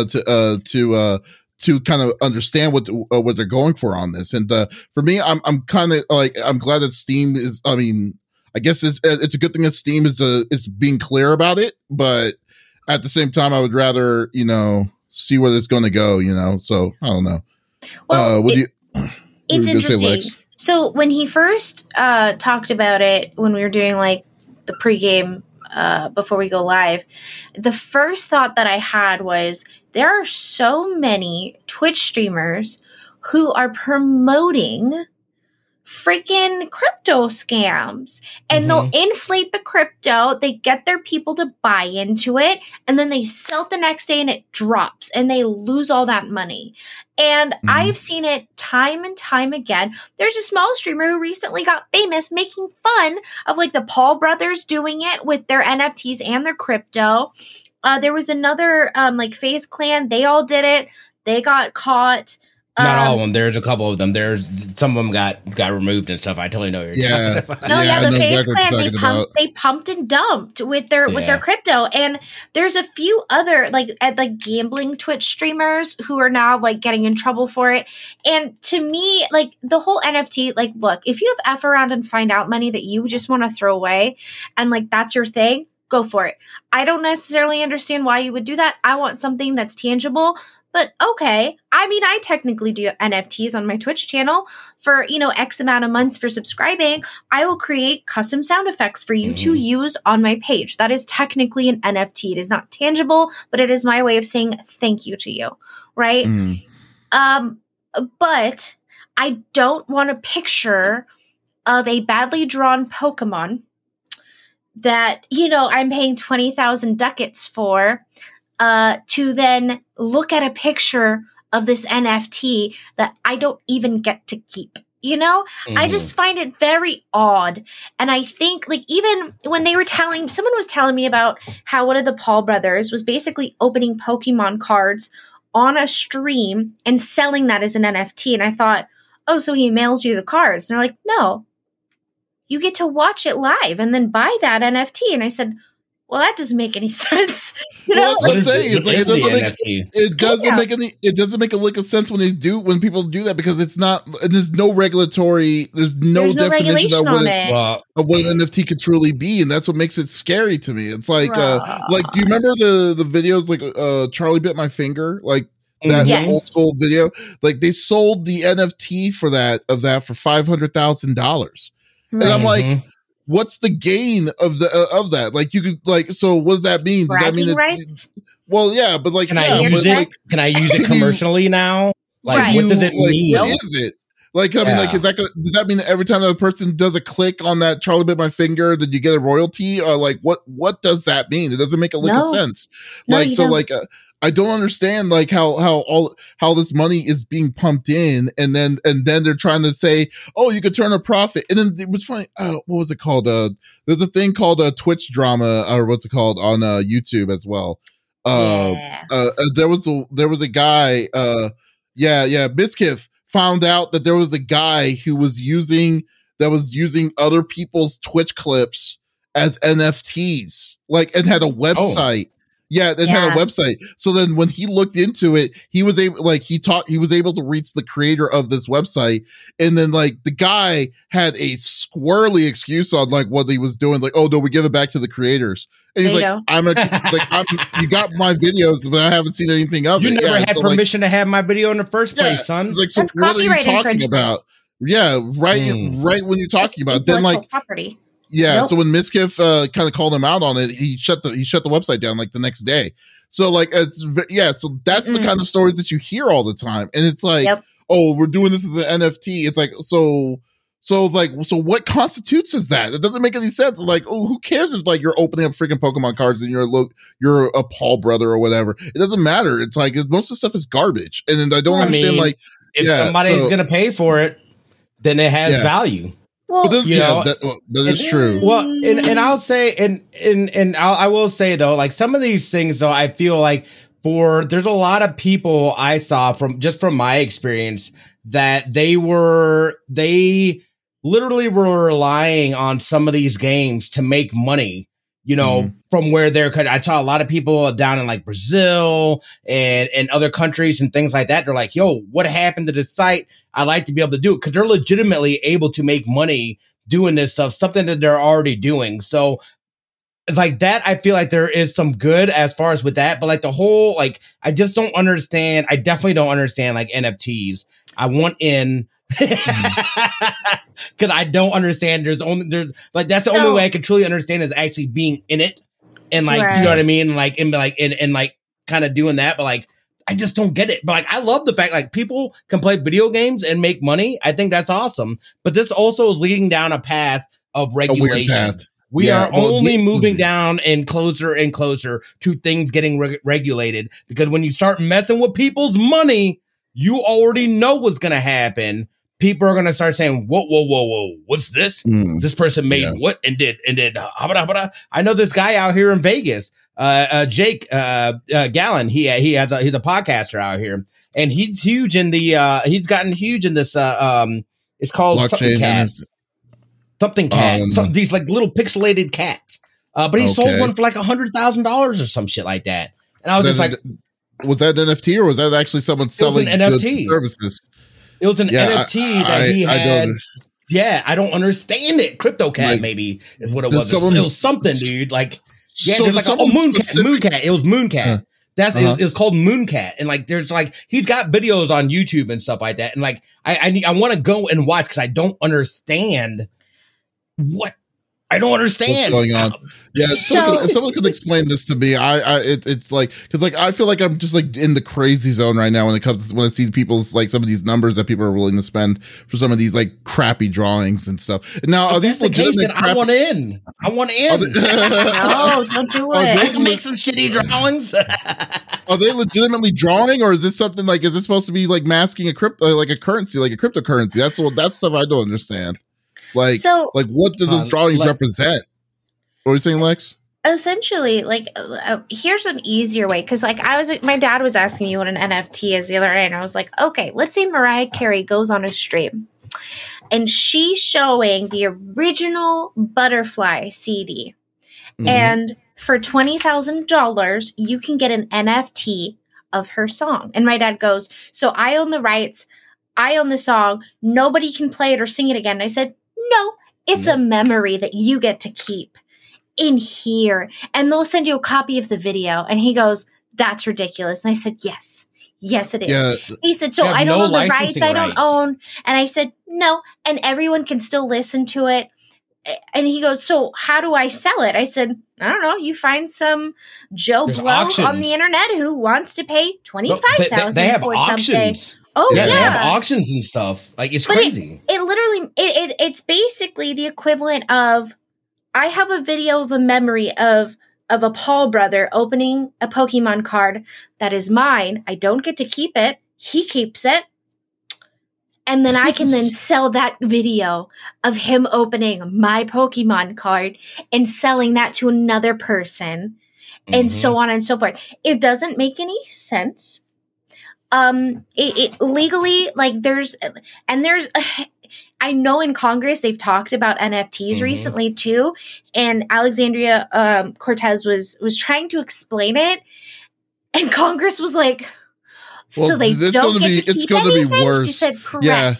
to uh, to uh, to kind of understand what uh, what they're going for on this. And uh, for me, I'm I'm kind of like I'm glad that Steam is. I mean, I guess it's it's a good thing that Steam is a is being clear about it, but at the same time, I would rather you know see where it's going to go. You know, so I don't know. Well, uh, it, you, it's interesting. Say, so when he first uh, talked about it, when we were doing like the pregame uh, before we go live, the first thought that I had was there are so many Twitch streamers who are promoting freaking crypto scams. And mm-hmm. they'll inflate the crypto they get their people to buy into it and then they sell it the next day and it drops and they lose all that money. And mm-hmm. i've seen it time and time again. There's a small streamer who recently got famous making fun of like the paul brothers doing it with their nfts and their crypto. Uh, there was another um, like FaZe Clan. They all did it. They got caught not um, all of them. There's a couple of them. There's some of them got got removed and stuff. I totally know you're yeah. No, yeah, yeah the FaZe exactly Clan they pumped they pumped and dumped with their yeah. with their crypto, and there's a few other like at like gambling Twitch streamers who are now like getting in trouble for it. And to me, like the whole NFT, like look, if you have f around and find out money that you just want to throw away, and like that's your thing, go for it. I don't necessarily understand why you would do that. I want something that's tangible but okay. I mean, I technically do NFTs on my Twitch channel for, you know, X amount of months for subscribing. I will create custom sound effects for you to use on my page. That is technically an NFT. It is not tangible, but it is my way of saying thank you to you, right? Mm. Um, but I don't want a picture of a badly drawn Pokemon that, you know, I'm paying 20,000 ducats for uh, to then look at a picture of this NFT that I don't even get to keep. You know, I Mhm. just find it very odd. And I think, like, even when they were telling, someone was telling me about how one of the Paul brothers was basically opening Pokemon cards on a stream and selling that as an NFT. And I thought, oh, so he mails you the cards. And they're like, no, you get to watch it live and then buy that NFT. And I said, well, that doesn't make any sense. You know, Well, that's What I'm saying, it? it's like What it is the doesn't make- NFT? It doesn't Yeah. make any. It doesn't make a lick of sense when they do when people do that because it's not. and There's no regulatory. There's no there's no definition regulation of what, it, it. Well, of what an NFT could truly be, and that's what makes it scary to me. It's like, uh, like, do you remember the the videos like uh Charlie bit my finger, like that mhm. Yes. old school video? Like they sold the NFT for that of that for five hundred thousand dollars. And I'm like, Mhm. What's the gain of the uh, of that? Like you could like, so what does that mean? Does that mean bragging that? rights. Well, yeah, but like, Can yeah, I use but it? like, Can I use it commercially now? Like, Right. what does it like, mean? What is it? Like, I mean, like, is that gonna- does that mean that every time that a person does a click on that Charlie bit my finger, that you get a royalty? Or like, what what does that mean? It doesn't make a lick of sense. No, like, you so, don't. like, uh, I don't understand like how how all how this money is being pumped in, and then and then they're trying to say, oh, you could turn a profit, and then it was funny. Uh, what was it called? Uh, there's a thing called a Twitch drama, or what's it called on uh, YouTube as well. Uh, yeah. uh, uh, there was a there was a guy uh yeah yeah Mizkif found out that there was a guy who was using that was using other people's twitch clips as nfts like and had a website yeah it had a website so then when he looked into it he was able like he taught he was able to reach the creator of this website and then like the guy had a squirrely excuse on like what he was doing like oh no we give it back to the creators and he's like you go. i'm a like i'm you got my videos but i haven't seen anything of You it You never yeah, had so, like, permission to have my video in the first Yeah, place, son. it's like so That's what are you copyright talking infringement. about yeah right Hmm. right when you're talking about It's then like property. Yeah Nope. so when mizkif uh kind of called him out on it he shut the he shut the website down like the next day so like it's yeah so that's the Mm-mm. kind of stories that you hear all the time and it's like Yep. oh we're doing this as an nft it's like so so it's like so what constitutes as that it doesn't make any sense like oh who cares if like you're opening up freaking pokemon cards and you're a look you're a paul brother or whatever it doesn't matter it's like most of the stuff is garbage and then i don't I understand mean, like if yeah, somebody's so- gonna pay for it, then it has Yeah. value. Well, But this, you yeah, know, that, well, that is and- true. Well, and, and I'll say, and and and I'll, I will say though, like some of these things though, I feel like for there's a lot of people I saw from just from my experience that they were they literally were relying on some of these games to make money. You know, mm-hmm. from where they're. I saw a lot of people down in like Brazil and and other countries and things like that. They're like, "Yo, what happened to this site? I'd like to be able to do it because they're legitimately able to make money doing this stuff, something that they're already doing. So like that, I feel like there is some good as far as with that, but like the whole like I just don't understand. I definitely don't understand like NFTs. I want in because I don't understand. There's only there's like that's the only way I can truly understand is actually being in it and like you know what I mean, like and like and, and like kind of doing that, but like I just don't get it. But like, I love the fact like people can play video games and make money. I think that's awesome. But this also is leading down a path of regulation. path. We Yeah, are well, only moving down and closer and closer to things getting reg- regulated because when you start messing with people's money, you already know what's going to happen. People are going to start saying, "Whoa, whoa, whoa, whoa! What's this? Mm. This person made Yeah. what and did and did." habada, habada." I know this guy out here in Vegas, uh, uh, Jake uh, uh, Gallen. He he has a, he's a podcaster out here, and he's huge in the. Uh, he's gotten huge in this. Uh, um, it's called something Blockchain. cat and- something cat, Um, some, these like little pixelated cats. Uh, but he sold one for like a hundred thousand dollars or some shit like that. And I was just like, was that an NFT or was that actually someone selling an NFT. services? It was an Yeah, I- NFT that I- he I had. don't- yeah, I don't understand it. Crypto cat Like, maybe is what it was. someone- it was something, dude. Like yeah, So there's like a, oh, someone moon cat, specific- moon cat. It was moon cat. Huh. That's Uh-huh. it's, it's called Mooncat, and like there's like he's got videos on YouTube and stuff like that, and like I I, need- I want to go and watch because I don't understand what I don't understand what's going on? Yeah, if someone, So- could, if someone could explain this to me, I, I it, it's like because like I feel like I'm just like in the crazy zone right now when it comes when I see people's like some of these numbers that people are willing to spend for some of these like crappy drawings and stuff. Now, are If these that's the case, legitimate then I crappy? want in. I want in. Are they, No, don't do Are I it. can make some shitty drawings. are they legitimately drawing, or is this something like is this supposed to be like masking a crypto uh, like a currency, like a cryptocurrency? That's what that's stuff I don't understand. Like, so like what do those Uh, drawings like- represent? What are you saying, Lex? essentially like uh, uh, here's an easier way because like i was my dad was asking me what an nft is the other day and i was like okay let's say mariah carey goes on a stream and she's showing the original butterfly cd Mhm. and for $20000 you can get an nft of her song and my dad goes so i own the rights i own the song nobody can play it or sing it again and i said no it's a memory that you get to keep in here. And they'll send you a copy of the video and he goes that's ridiculous. And i said yes. Yes it is. Yeah, he said so i don't no own the rights i don't rights. own. And i said no and everyone can still listen to it. And he goes so how do i sell it? I said i don't know. You find some joe There's blow on the internet who wants to pay No, they, 25000 they, they have for something. auctions. Oh Yeah, yeah, they have auctions and stuff. Like it's But crazy. it literally it, it it's basically the equivalent of i have a video of a memory of of a paul brother opening a pokemon card that is mine i don't get to keep it he keeps it and then i can then sell that video of him opening my pokemon card and selling that to another person and Mhm. so on and so forth. It doesn't make any sense. Um, it, it legally like there's and there's I know in Congress they've talked about NFTs Mhm. recently too, and Alexandria um, Cortez was was trying to explain it, and Congress was like, so Well, they don't get be- to it's keep gonna be anything? She said correct. Yeah.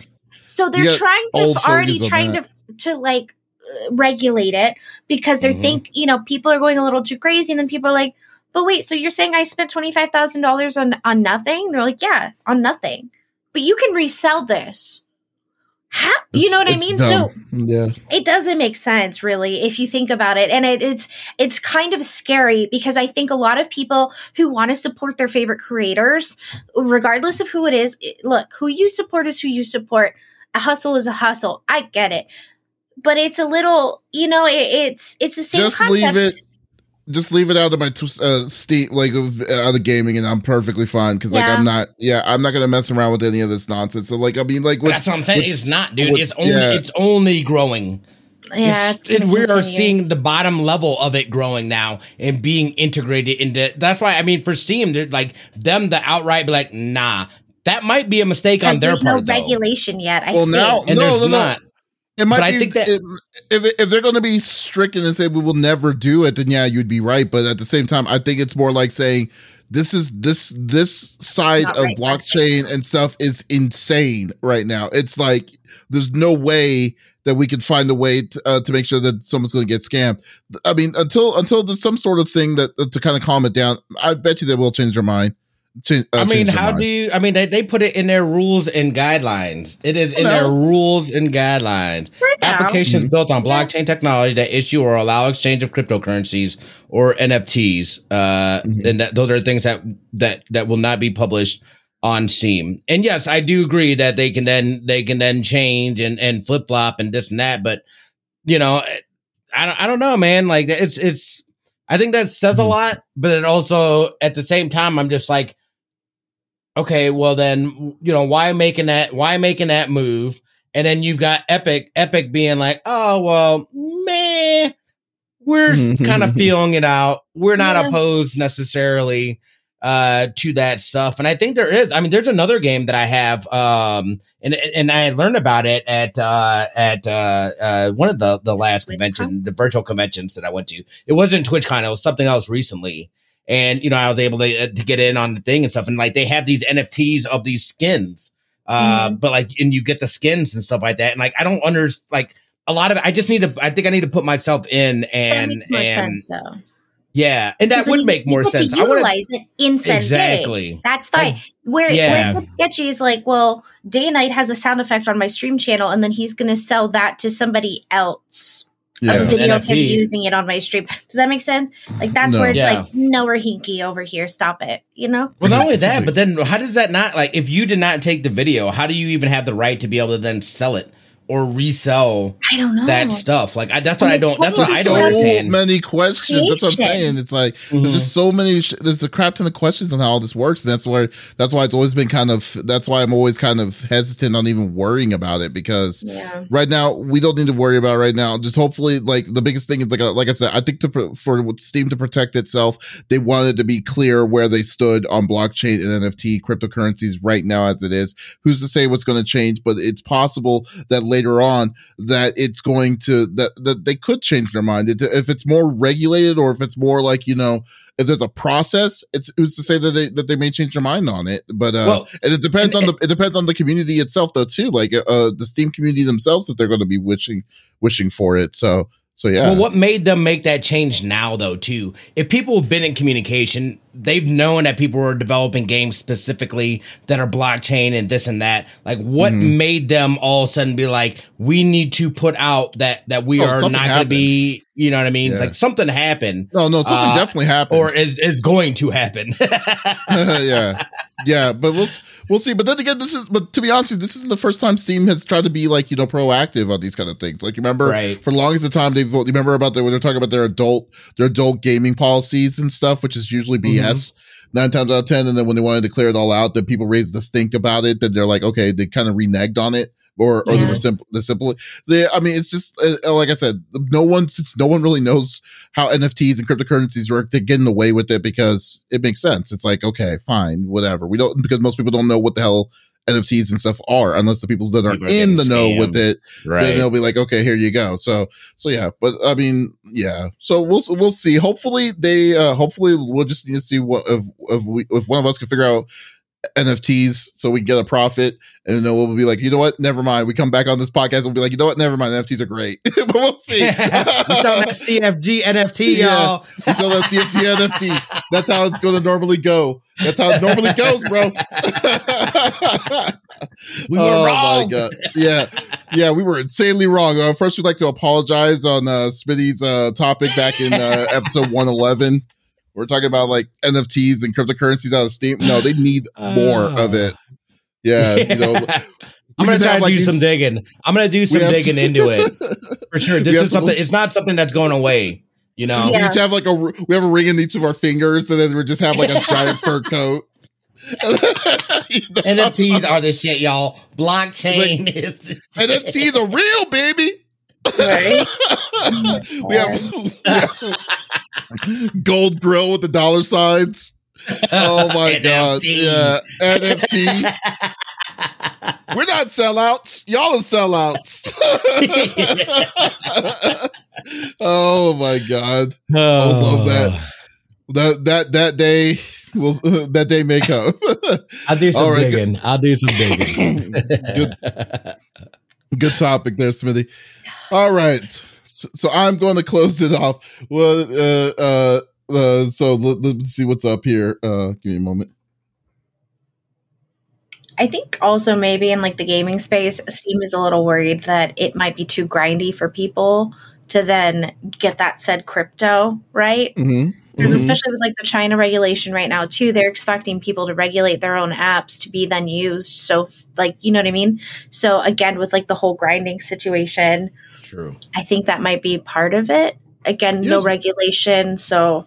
So they're trying to already trying that. to to like uh, regulate it because they Mhm. think you know people are going a little too crazy, and then people are like, "But wait, so you're saying I spent twenty five thousand dollars on on nothing?" They're like, "Yeah, on nothing, but you can resell this." How you It's- know what I mean? So yeah, it doesn't make sense really if you think about it and it, it's it's kind of scary because i think a lot of people who want to support their favorite creators regardless of who it is it- look who you support is who you support a hustle is a hustle i get it but it's a little you know it, it's it's the same Just concept. leave it just leave it out of my tw- uh, state like of out of gaming, and I'm perfectly fine because like I'm not. Yeah, I'm not gonna mess around with any of this nonsense. So like I mean, like with, That's what I'm saying. with- It's not, dude. with- It's only yeah. it's only growing. yeah It's- it's and we are seeing the bottom level of it growing now and being integrated into. That's why I mean, for Steam, they're like them the outright be like, nah, that might be a mistake on their there's part. There's no though. regulation yet i Well, think now- and No, there's no, no. not. It might But I be think that- if, if if they're going to be stricken and say we will never do it, then yeah, you'd be right. But at the same time, I think it's more like saying this is this this side Not of right, blockchain and stuff is insane right now. It's like there's no way that we can find a way to, uh, to make sure that someone's going to get scammed. I mean, until until there's some sort of thing that uh, to kind of calm it down. I bet you they will change their mind. Change, uh, I mean, how mind. do you? I mean, they, they put it in their rules and guidelines. It is in their rules and guidelines. Right now. Applications Mhm. built on blockchain technology that issue or allow exchange of cryptocurrencies or NFTs. Uh, Mhm. and that, those are things that that that will not be published on Steam. And yes, I do agree that they can then they can then change and and flip flop and this and that. But you know, I don't I don't know, man. Like it's it's. I think that says a Mhm. lot, but it also at the same time, I'm just like, okay, well then, you know, why making that? Why making that move? And then you've got Epic, Epic being like, oh well, meh, we're kind of feeling it out. We're not Yeah. opposed necessarily uh to that stuff and i think there is i mean there's another game that i have um and and i learned about it at uh at uh uh one of the the last TwitchCon? convention the virtual conventions that i went to it wasn't twitchcon it was something else recently and you know i was able to, uh, to get in on the thing and stuff and like they have these nfts of these skins uh but like and you get the skins and stuff like that and like i don't understand like a lot of it, i just need to i think i need to put myself in that and makes more and sense though Yeah, and that would make more sense. I want to utilize it in exactly. That's fine. where, where yeah. it gets sketchy is like, well, Day and Night has a sound effect on my stream channel, and then he's going to sell that to somebody else. Yeah. A video of him using it on my stream. Does that make sense? Like that's No. where it's Yeah. like, no, we're hinky over here. Stop it. You know? Well, not only that, but then how does that not like if you did not take the video, how do you even have the right to be able to then sell it or resell I don't know. that stuff? Like I, that's what And I don't. That's what I don't understand so understand. many questions. That's what I'm saying. It's like Mhm. there's just so many. Sh- there's a crap ton of questions on how all this works. And that's why. That's why it's always been kind of. That's why I'm always kind of hesitant on even worrying about it because Yeah. right now we don't need to worry about it right now. Just hopefully, like the biggest thing is like uh, like I said, I think to pr- for Steam to protect itself, they wanted to be clear where they stood on blockchain and NFT cryptocurrencies right now as it is. Who's to say what's going to change? But it's possible that later on that it's going to that that they could change their mind It- if it's more regulated or if it's more like you know if there's a process. It's who's to say that they that they may change their mind on it. But uh, Well, and it depends and- on the it depends on the community itself though too like uh the steam community themselves if they're going to be wishing wishing for it so so yeah Well, what made them make that change now, though, too? If people have been in communication, they've known that people were developing games specifically that are blockchain and this and that. Like, what Mhm. made them all of a sudden be like, we need to put out that that we Oh, are not going to be, you know what I mean? Yeah. Like something happened no no something uh, definitely happened or is is going to happen. yeah yeah but we'll we'll see but then again this is but to be honest this isn't the first time steam has tried to be like you know proactive on these kind of things like you remember Right. for the longest of time they you remember about the when they're talking about their adult their adult gaming policies and stuff which is usually Mm-hmm. nine times out of ten and then when they wanted to clear it all out then people raised the stink about it then they're like okay they kind of reneged on it or or they were simple the simple they, i mean it's just uh, like i said no one since no one really knows how nfts and cryptocurrencies work they're getting away with it because it makes sense. It's like okay fine whatever. We don't because most people don't know what the hell nfts and stuff are unless the people that are People are in the getting know scammed. with it then they'll be like, okay, here you go. So, so yeah, but I mean, yeah. So we'll we'll see. Hopefully they, uh hopefully we'll just need to see what if if we if one of us can figure out NFTs so we get a profit, and then we'll be like, you know what? Never mind. We come back on this podcast, we'll be like, you know what? Never mind. NFTs are great, but we'll see. we saw that CFG NFT, Yeah. y'all. We sell that CFG NFT. That's how it's going to normally go. That's how it normally goes, bro. We were wrong. Oh god. Yeah. Yeah, we were insanely wrong. Uh, first, we'd like to apologize on uh, Smitty's uh, topic back in uh, episode 111. We're talking about like NFTs and cryptocurrencies out of Steam. No, they need ah. more of it. Yeah, you know, I'm gonna try have, to like, do some digging. I'm gonna do some digging some- into it for sure. This have is some- something. It's not something that's going away. You know. We Yeah. each have like a we have a ring in each of our fingers, and then we just have like a giant fur coat. You know? NFTs are the shit, y'all. Blockchain is the shit. NFTs are real, baby. Right? we, have, we have gold grill with the dollar signs. Oh my god! Yeah, NFT. We're not sellouts. Y'all are sellouts. oh my god! I love oh. that. That that that day will that day may come. I'll do some All right, digging. I'll do some digging. Good. Good topic there, Smithy. All right. So, so I'm going to close it off. Well, uh, uh, uh, so let, let's see what's up here. Uh, give me a moment. I think also maybe in like the gaming space, Steam is a little worried that it might be too grindy for people to then get that said crypto, right? Mm-hmm. Because Mhm. especially with like the China regulation right now too, they're expecting people to regulate their own apps to be then used. So like you know what I mean? So again, with like the whole grinding situation, True. I think that might be part of it. Again, no regulation, so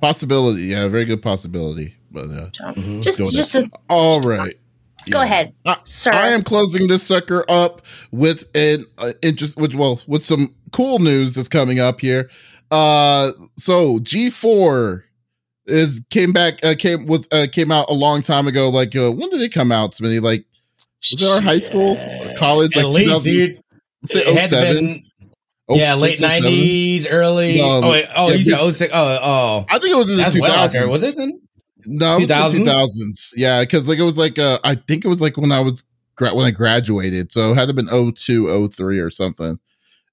Possibility. Yeah, very good possibility. But uh, Mhm. just just to, all right. go Yeah. ahead, sir. I am closing this sucker up with an uh, interest, with well, with some cool news that's coming up here. Uh, so G4 is came back, uh, came was uh, came out a long time ago. Like, uh, when did it come out, Smitty? Like, was it our high school, or college? At Like least, dude. say It 07? yeah, late nineties, early. No, oh, wait, oh, yeah, you said but- 06. Oh, oh. I think it was in the That's two well out there, thousands. was it? Then? No, it 2000s? two thousands. Yeah, because like it was like uh, I think it was like when I was gra- when I graduated, so it had to have been 02, 03 or something.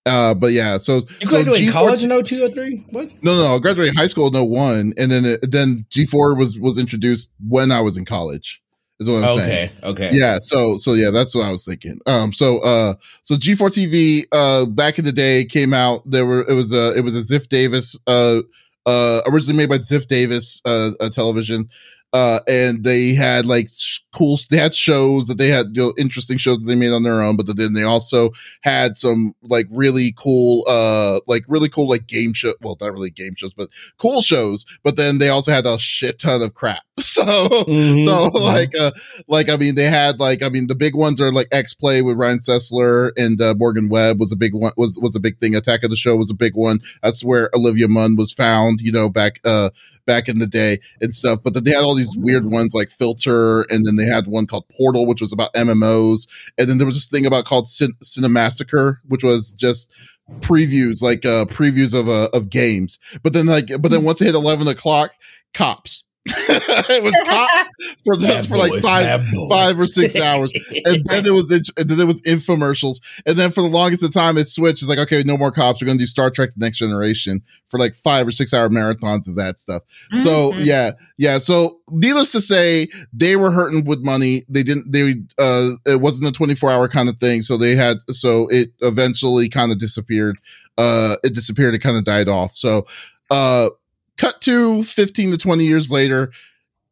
Uh, but yeah, so You so graduated G4 college in 02, 03? What? No, no, I graduated high school in 01, and then it, then G4 was was introduced when I was in college. Is what I'm saying. Okay, okay. Yeah, so so yeah, that's what I was thinking. Um, so uh, so G4 TV uh back in the day came out. There were it was a it was a Ziff Davis uh uh originally made by Ziff Davis uh, uh television. Uh, and they had like cool, they had shows that they had, you know, interesting shows that they made on their own, but then they also had some like really cool, uh, like really cool, like game show. Well, not really game shows, but cool shows. But then they also had a shit ton of crap. So, Mhm. so like, uh, like I mean, they had like I mean, the big ones are like X Play with Ryan Sessler and uh, Morgan Webb was a big one. Was was a big thing. Attack of the Show was a big one. That's where Olivia Munn was found. You know, back uh back in the day and stuff. But then they had all these weird ones like Filter, and then they had one called Portal, which was about MMOs, and then there was this thing about called Cin- Cinematech, which was just previews like uh previews of uh of games. But then like but then once it hit 11 o'clock cops it was cops for the, Bad for like five five or six hours. And then it was int- and then it was infomercials. And then for the longest of time it switched. It's like okay no more cops. We're gonna do star trek the next generation for like five or six hour marathons of that stuff. So Mhm. yeah yeah. So needless to say they were hurting with money. They didn't they uh it wasn't a 24 hour kind of thing. So they had so it eventually kind of disappeared. Uh it disappeared it kind of died off. So uh cut to 15 to 20 years later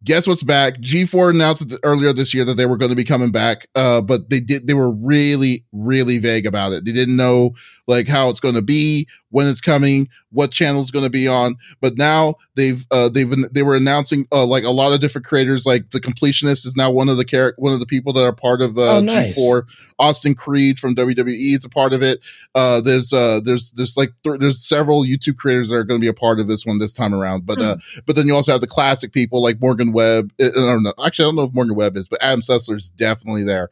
guess what's back? G4 announced earlier this year that they were going to be coming back uh but they did they were really really vague about it. They didn't know like how it's going to be when it's coming what channel it's going to be on but now they've uh they've they were announcing uh like a lot of different creators like the completionist is now one of the character one of the people that are part of uh Oh, nice. g4 austin creed from wwe is a part of it. Uh there's uh there's there's like th- there's several youtube creators that are going to be a part of this one this time around but uh but then you also have the classic people like morgan webb i I don't know actually i don't know if morgan webb is but adam sessler is definitely there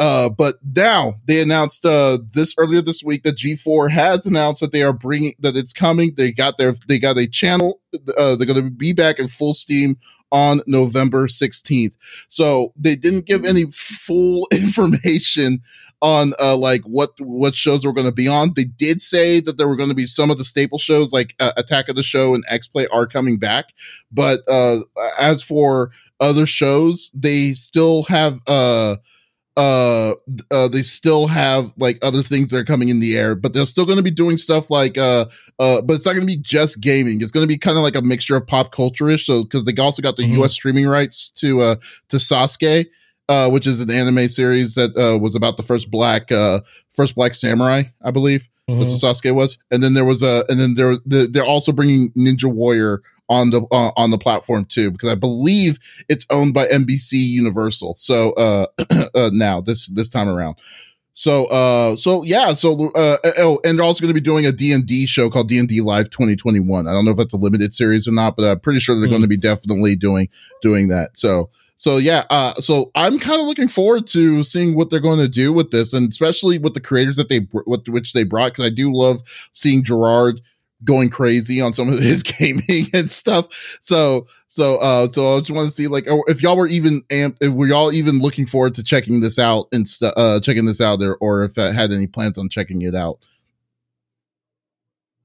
uh, but now they announced uh, this earlier this week that G4 has announced that they are bringing that it's coming. They got their they got a channel. Uh, they're going to be back in full steam on November 16th. So they didn't give any full information on uh like what what shows were going to be on. They did say that there were going to be some of the staple shows like uh, Attack of the Show and X Play are coming back, but uh as for other shows, they still have uh uh uh they still have like other things that are coming in the air but they're still going to be doing stuff like uh uh but it's not going to be just gaming it's going to be kind of like a mixture of pop culture-ish so because they also got the Mhm. us streaming rights to uh to sasuke uh which is an anime series that uh was about the first black uh first black samurai i believe Mhm. that's what Sasuke was. And then there was a, and then there, the, they're also bringing Ninja Warrior on the uh, on the platform too, because I believe it's owned by NBC Universal. So uh, uh now this this time around. So uh so yeah so uh oh and they're also going to be doing a D&D show called D&D Live 2021. I don't know if that's a limited series or not, but I'm pretty sure they're Hmm. going to be definitely doing doing that. So so yeah, uh, so I'm kind of looking forward to seeing what they're going to do with this, and especially with the creators that they with which they brought, because I do love seeing Jirard going crazy on some of his gaming and stuff. So so uh so I just want to see like if y'all were even amp if were y'all even looking forward to checking this out and stu- uh checking this out there or if I had any plans on checking it out.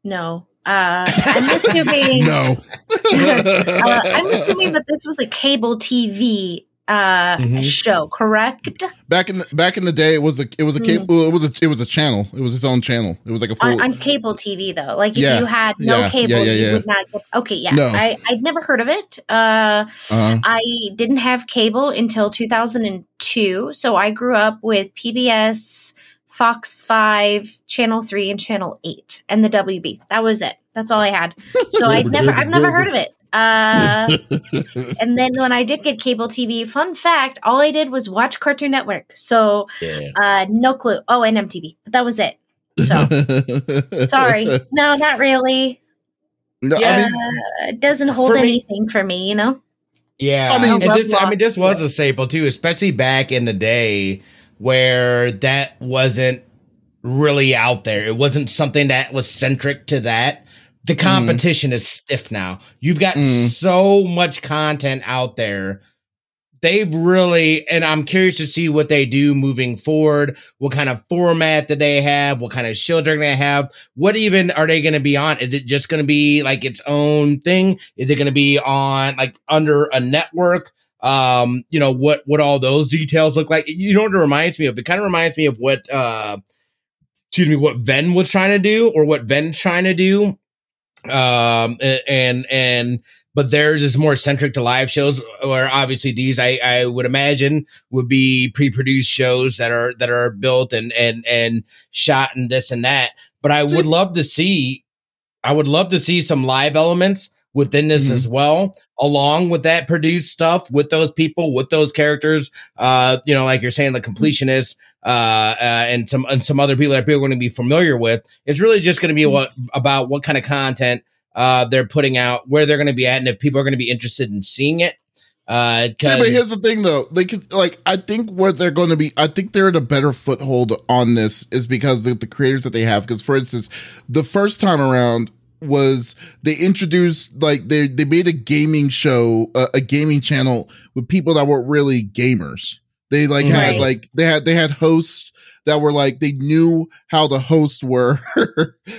No. Uh, I'm assuming. No. uh, I'm assuming that this was a cable TV uh, Mhm. show, correct? back in the, back in the day it was a it was a cable it was a it was a channel. It was its own channel. It was like a full On, on cable TV, though, like if Yeah. you had no Yeah. cable, Yeah, yeah, you yeah. would not. Get, okay, yeah, No. I I'd never heard of it. Uh, uh I didn't have cable until 2002, so I grew up with PBS, Fox Five, Channel Three, and Channel Eight, and the WB. That was it. That's all I had. So I'd never, I've never heard of it. Uh, and then when I did get cable TV, fun fact, all I did was watch Cartoon Network. So Yeah. uh, no clue. Oh, and MTV, but that was it. So sorry, no, not really. No, Yeah. I mean, Uh, it doesn't hold For me- anything for me, you know. Yeah, I I mean- mean, and Love this, I mean, this was a staple too, especially back in the day where that wasn't really out there. It wasn't something that was centric to that. The competition is stiff now. You've got Mm. so much content out there they've really, and I'm curious to see what they do moving forward. What kind of format do they have? What kind of show they're going to have? What even are they going to be on? Is it just going to be like its own thing? Is it going to be on like under a network? Um, you know what what all those details look like. You know what it reminds me of? It kind of reminds me of what uh, excuse me, what Ven was trying to do, or what Ven's trying to do. Um, and and but theirs is more centric to live shows where obviously these I, I would imagine would be pre-produced shows that are that are built and and and shot and this and that. But i would love to see i would love to see some live elements within this mm-hmm. as well along with that produced stuff with those people with those characters uh you know like you're saying the completionist uh, uh and some and some other people that people are going to be familiar with it's really just going to be mm-hmm. what about what kind of content uh, they're putting out, where they're going to be at, and if people are going to be interested in seeing it. Uh, See, but here's the thing, though. They could like, I think where they're going to be, I think they're in a better foothold on this is because the, the creators that they have. Because, for instance, the first time around was they introduced like they they made a gaming show, uh, a gaming channel with people that weren't really gamers. They like right. had like they had they had hosts that were like they knew how the hosts were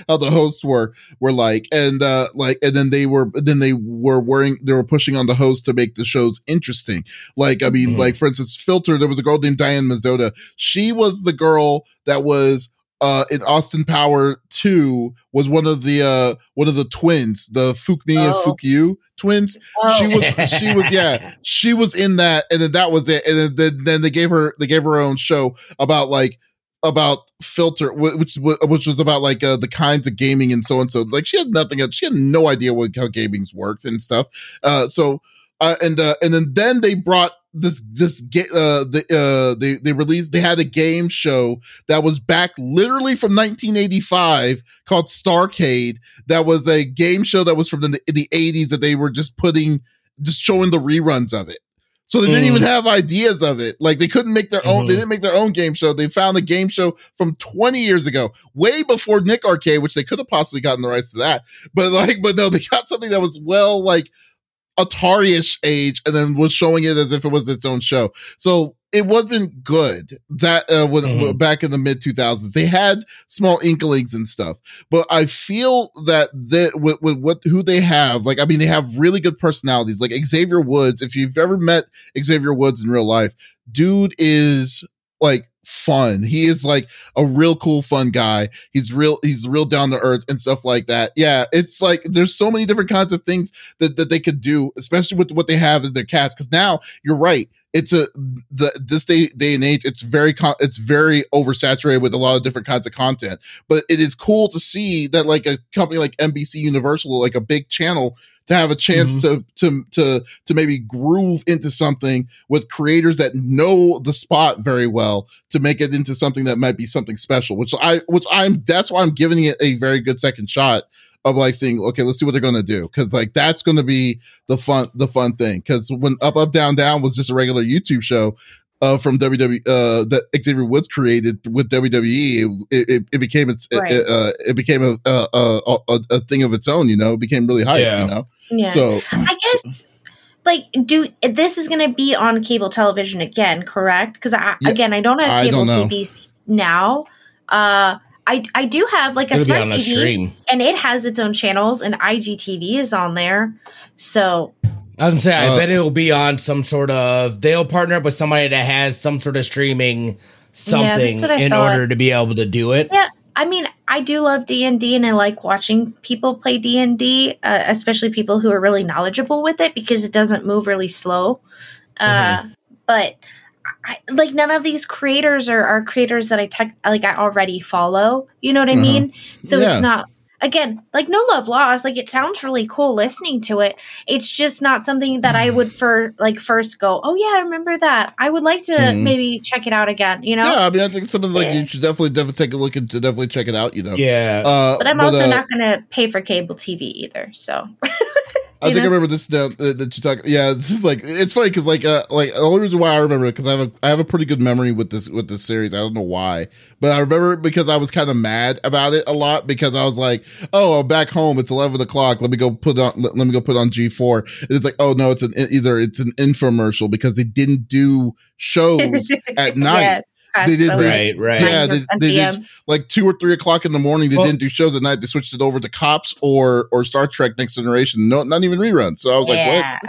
how the hosts were were like and uh like and then they were then they were wearing they were pushing on the host to make the shows interesting like i mean mm-hmm. like for instance filter there was a girl named diane mizota she was the girl that was uh in Austin Power 2 was one of the uh one of the twins, the Fook Mi oh. and Fook Yu twins. Oh. She was she was yeah, she was in that and then that was it. And then, then they gave her they gave her own show about like about filter which which was about like uh, the kinds of gaming and so and so like she had nothing she had no idea what how gaming's worked and stuff uh so uh and uh and then then they brought this this uh the uh they they released they had a game show that was back literally from 1985 called Starcade that was a game show that was from the, the 80s that they were just putting just showing the reruns of it so they didn't mm. even have ideas of it. Like they couldn't make their own. Mm-hmm. They didn't make their own game show. They found a game show from 20 years ago, way before Nick Arcade, which they could have possibly gotten the rights to that. But like, but no, they got something that was well like Atari-ish age, and then was showing it as if it was its own show. So it wasn't good that uh, when, mm-hmm. back in the mid 2000s they had small inklings and stuff but i feel that that with, with, what who they have like i mean they have really good personalities like xavier woods if you've ever met xavier woods in real life dude is like fun. He is like a real cool, fun guy. He's real, he's real down to earth and stuff like that. Yeah. It's like there's so many different kinds of things that, that they could do, especially with what they have in their cast. Cause now you're right it's a the this day day and age it's very con- it's very oversaturated with a lot of different kinds of content but it is cool to see that like a company like NBC Universal like a big channel to have a chance mm-hmm. to to to to maybe groove into something with creators that know the spot very well to make it into something that might be something special which I which I'm that's why I'm giving it a very good second shot of like seeing okay, let's see what they're gonna do. Cause like that's gonna be the fun the fun thing. Cause when Up Up Down Down was just a regular YouTube show uh, from WWE uh, that Xavier Woods created with WWE, it, it, it became its right. it, uh, it, became a a, a a, thing of its own. You know, it became really hype. Yeah. You know, yeah. So I guess like do this is going to be on cable television again, correct? Because I yeah, again I don't have cable don't TV now. Uh, I I do have like a It'll smart TV, stream. and it has its own channels, and IGTV is on there. So I was say, I uh, bet it'll be on some sort of. They'll partner up with somebody that has some sort of streaming something yeah, in thought. order to be able to do it. Yeah, I mean, I do love D and D, and I like watching people play D and D, uh, especially people who are really knowledgeable with it because it doesn't move really slow. Uh, mm-hmm. But I, like none of these creators are, are creators that I tech like I already follow. You know what I mm-hmm. mean? So yeah. it's not again like no love lost. Like it sounds really cool listening to it. It's just not something that I would for like first go. Oh yeah, I remember that. I would like to mm-hmm. maybe check it out again. You know? Yeah, I mean, I think something like you should definitely definitely take a look and definitely check it out. You know? Yeah. Uh, but I'm but, also uh, not going to pay for cable TV either. So. I think I remember this now that that you talk. Yeah, this is like it's funny because like uh like the only reason why I remember it because I have a I have a pretty good memory with this with this series. I don't know why, but I remember it because I was kind of mad about it a lot because I was like, oh, I'm back home. It's eleven o'clock. Let me go put on. Let, let me go put on G four. And it's like, oh no, it's an either it's an infomercial because they didn't do shows at night. Yeah, past They did- eleven, Right, right. Yeah, they- they did- Like two or three o'clock in the morning, they Well- didn't do shows at night. They switched it over to Cops or or Star Trek Next Generation. No, not even reruns. So I was like, what? yeah.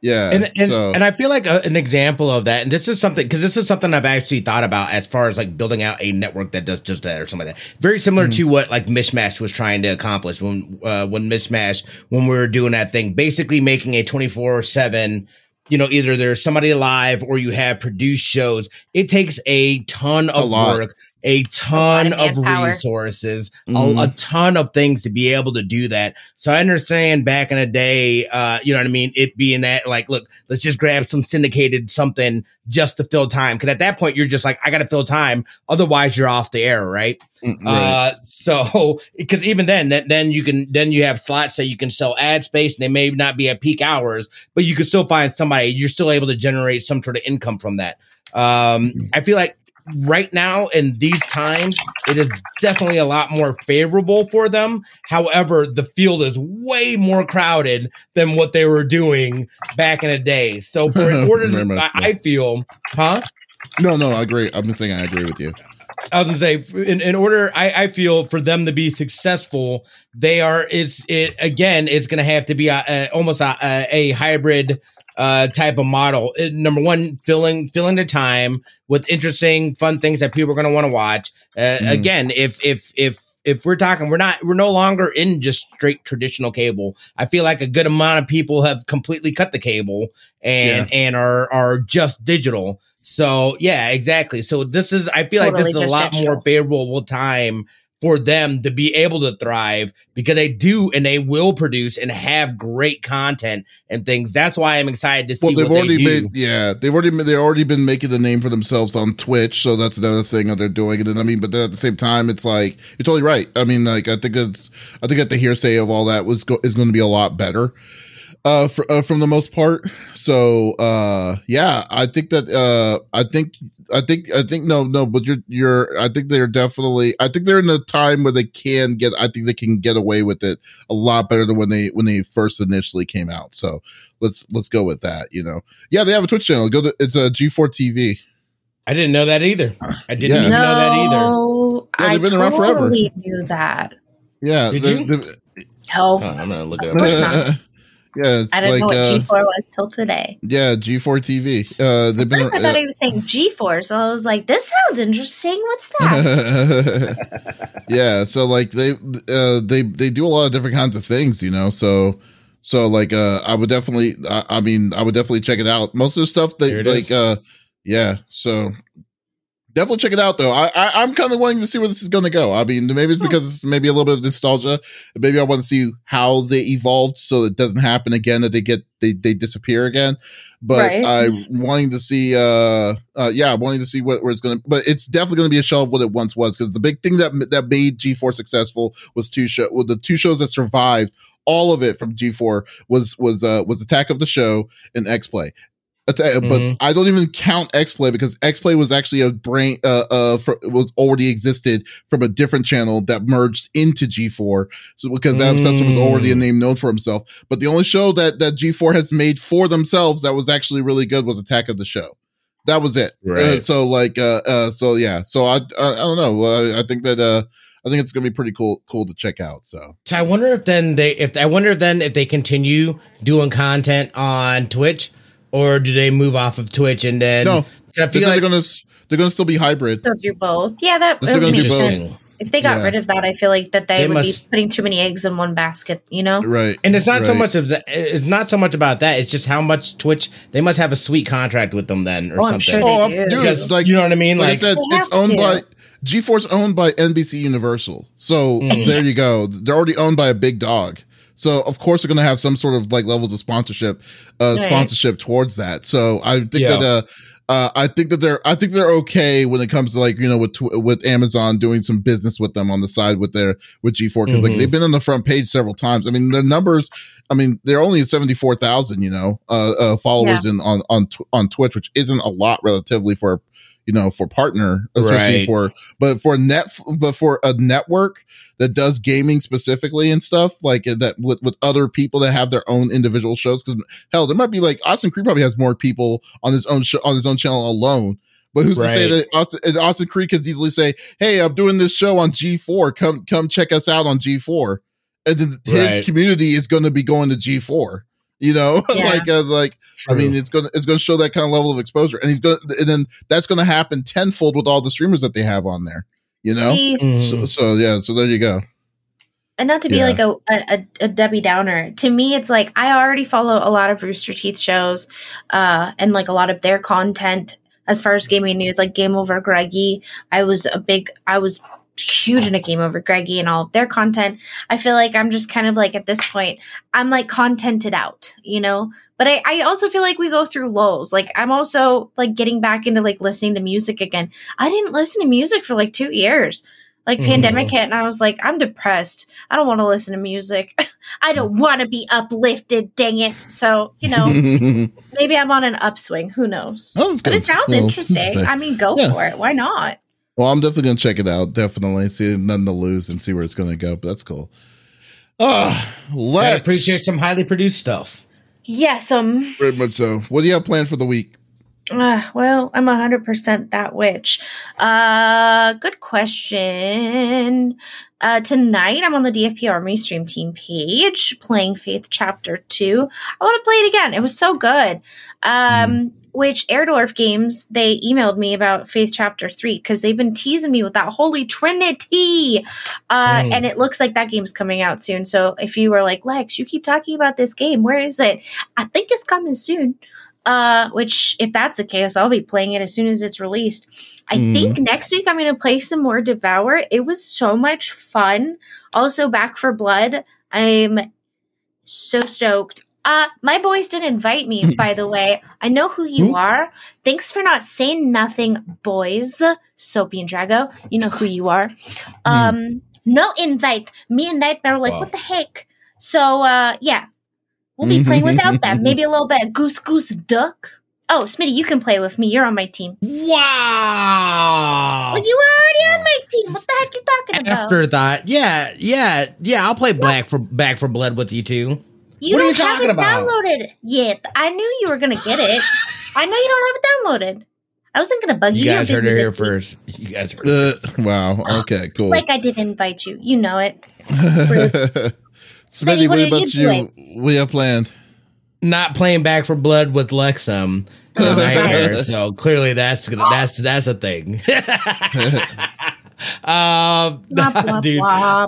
Yeah. and and, so and I feel like a, an example of that, and this is something because this is something I've actually thought about as far as like building out a network that does just that or something like that. Very similar Mhm. to what like Mishmash was trying to accomplish when uh, when Mishmash when we were doing that thing, basically making a twenty four seven. You know, either there's somebody alive or you have produced shows. It takes a ton of lot. work, a ton of of manpower. resources, Mhm. a, a ton of things to be able to do that. So I understand back in the day, uh, you know what I mean? It being that like, look, let's just grab some syndicated something just to fill time. Cause at that point, you're just like, I got to fill time. Otherwise you're off the air. Right. Mm, right. Uh, so because even then, then, then you can, then you have slots that you can sell ad space and they may not be at peak hours, but you can still find somebody, you're still able to generate some sort of income from that. Um, I feel like right now in these times, it is definitely a lot more favorable for them. However, the field is way more crowded than what they were doing back in the day. So for in order to, much I. I feel, huh? no, no, I agree. I'm just saying I agree with you. I was gonna say, in, in order, I, I feel for them to be successful, they are. It's it again. It's gonna have to be a, a almost a, a, a hybrid uh, type of model. Uh, number one, filling filling the time with interesting, fun things that people are gonna want to watch. Uh, Mhm. Again, if if if if we're talking, we're not we're no longer in just straight traditional cable. I feel like a good amount of people have completely cut the cable and and are are just digital. So yeah, exactly. So this is I feel like this is a just lot more favorable time for them to be able to thrive because they do and they will produce and have great content and things. That's why I'm excited to see Well, they've already they made yeah, they've already they've already been making the name for themselves on Twitch, so that's another thing that they're doing. And then I mean, but then at the same time, it's like you're totally right. I mean, like I think it's I think that the hearsay of all that was go, is going to be a lot better uh, for, uh from the most part. So uh yeah, I think that uh I think I think I think no no, but you're you're I think they're definitely I think they're in a time where they can get I think they can get away with it a lot better than when they when they first initially came out. So let's let's go with that. You know, yeah, they have a Twitch channel. Go to it's a G4 TV. I didn't know that either. I didn't Yeah. even know that either. Yeah, they've I been around forever. totally knew that. Yeah, Did they're- you? they're- Oh, I'm gonna look it up. not. yeah, it's I didn't like know what uh, G4 was till today. yeah, G4 TV. Uh, they've At been first, I thought he was saying G4, so I was like, "This sounds interesting. What's that?" yeah so like they uh they they do a lot of different kinds of things you know so so like uh i would definitely i, I mean i would definitely check it out most of the stuff There they like is. uh yeah so definitely check it out though. I, I i'm kind of wanting to see where this is going to go. I mean maybe it's because it's maybe a little bit of nostalgia. Maybe i want to see how they evolved so it doesn't happen again that they get they, they disappear again. But Right. i wanting to see uh uh yeah wanting to see what where it's gonna but it's definitely gonna be a show of what it once was because the big thing that that made g4 successful was two show well, the two shows that survived all of it from g4 was was uh was attack of the show and x-play Atta- Mhm. but I don't even count XPlay because XPlay was actually a brain uh uh fr- was already existed from a different channel that merged into G4 so because Adam Sessler was already a Mm. name known for himself. But the only show that that G4 has made for themselves that was actually really good was Attack of the Show. That was it. Right. Uh, so like uh uh so yeah. So I I, I don't know. Uh, I think that uh I think it's gonna be pretty cool cool to check out so. So I wonder if then they if I wonder if then if they continue doing content on Twitch or do they move off of Twitch and then no I they feel said like they're gonna they're gonna still be hybrid They'll do both. Yeah, that They're would make do both. sense. If they got Yeah. rid of that, I feel like that they, They would must- be putting too many eggs in one basket. You know? right and it's not so much of that. It's not so much about that. It's just how much Twitch. They must have a sweet contract with them then, or Oh, I'm something. sure Oh, they I'm- do. dude, because it's like you know what I mean. like, I said, it's owned to. by G-Force owned by NBC Universal. So Mm. there you go. They're already owned by a big dog. So of course they're going to have some sort of like levels of sponsorship, uh, Right. sponsorship towards that. So I think Yeah. that, uh, uh, I think that they're I think they're okay when it comes to like you know with with Amazon doing some business with them on the side with their with G4 because mm-hmm. like they've been on the front page several times. I mean the numbers. I mean they're only at seventy four thousand you know uh, uh, followers yeah. in on on on Twitch, which isn't a lot relatively for you know for partner especially right. for but for net but for a network that does gaming specifically and stuff like uh, that with, with other people that have their own individual shows. Because hell, there might be like Austin Creed probably has more people on his own show on his own channel alone. But who's right. to say that Austin, Austin Creed could easily say, "Hey, I'm doing this show on G4. Come come check us out on G4," and then his right. community is going to be going to G4. You know, yeah. like uh, like True. I mean, it's gonna it's gonna show that kind of level of exposure, and he's gonna and then that's gonna happen tenfold with all the streamers that they have on there. You know, mm-hmm. so, so, yeah, so there you go. And not to be yeah. like a, a, a Debbie Downer, to me, it's like I already follow a lot of Rooster Teeth shows, uh, and like a lot of their content as far as gaming news, like Game Over Greggy. I was a big, I was huge in a Game Over Greggy and all of their content. I feel like I'm just kind of like at this point, I'm like contented out, you know? But I, I also feel like we go through lows. Like I'm also like getting back into like listening to music again. I didn't listen to music for like two years. Like mm-hmm. pandemic hit and I was like, I'm depressed. I don't want to listen to music. I don't want to be uplifted, dang it. So, you know, maybe I'm on an upswing. Who knows? Oh, but it sounds well, interesting. I mean, go yeah. for it. Why not? Well, I'm definitely gonna check it out. Definitely see nothing to lose and see where it's gonna go. But that's cool. Ah, uh, let's I appreciate some highly produced stuff. Yes, um, very much so. What do you have planned for the week? Uh, well, I'm 100% that witch. Uh, good question. Uh, tonight I'm on the DFP Army stream team page playing Faith Chapter 2. I want to play it again. It was so good. Um, mm which Airdorf Games they emailed me about Faith Chapter Three because they've been teasing me with that Holy Trinity, uh, mm. and it looks like that game's coming out soon. So if you were like Lex, you keep talking about this game, where is it? I think it's coming soon. Uh, which if that's the case, I'll be playing it as soon as it's released. I mm. think next week I'm going to play some more Devour. It was so much fun. Also, Back 4 Blood. I'm so stoked. Uh, my boys didn't invite me, by the way. I know who you are. Thanks for not saying nothing, boys. Soapy and Drago, you know who you are. Hmm. Um, no invite. Me and Nightmare were like, wow. what the heck? So, uh, yeah, we'll be playing without them. Maybe a little bit of Goose Goose Duck. Oh, Smitty, you can play with me. You're on my team. Wow. Well, you were already on my team. What the heck are you talking about? After that, yeah, yeah, yeah. I'll play Back for Back 4 Blood with you too. You what don't are you talking have it about? downloaded yet. I knew you were gonna get it. I know you don't have it downloaded. I wasn't gonna bug you. You guys heard it here first. You guys heard uh, Wow. Okay. Cool. like I didn't invite you. You know it. Smitty, what, what about you? you? We have planned. Not playing Back 4 Blood with Lexum. so clearly that's gonna that's that's a thing. um, blah, blah, dude. Blah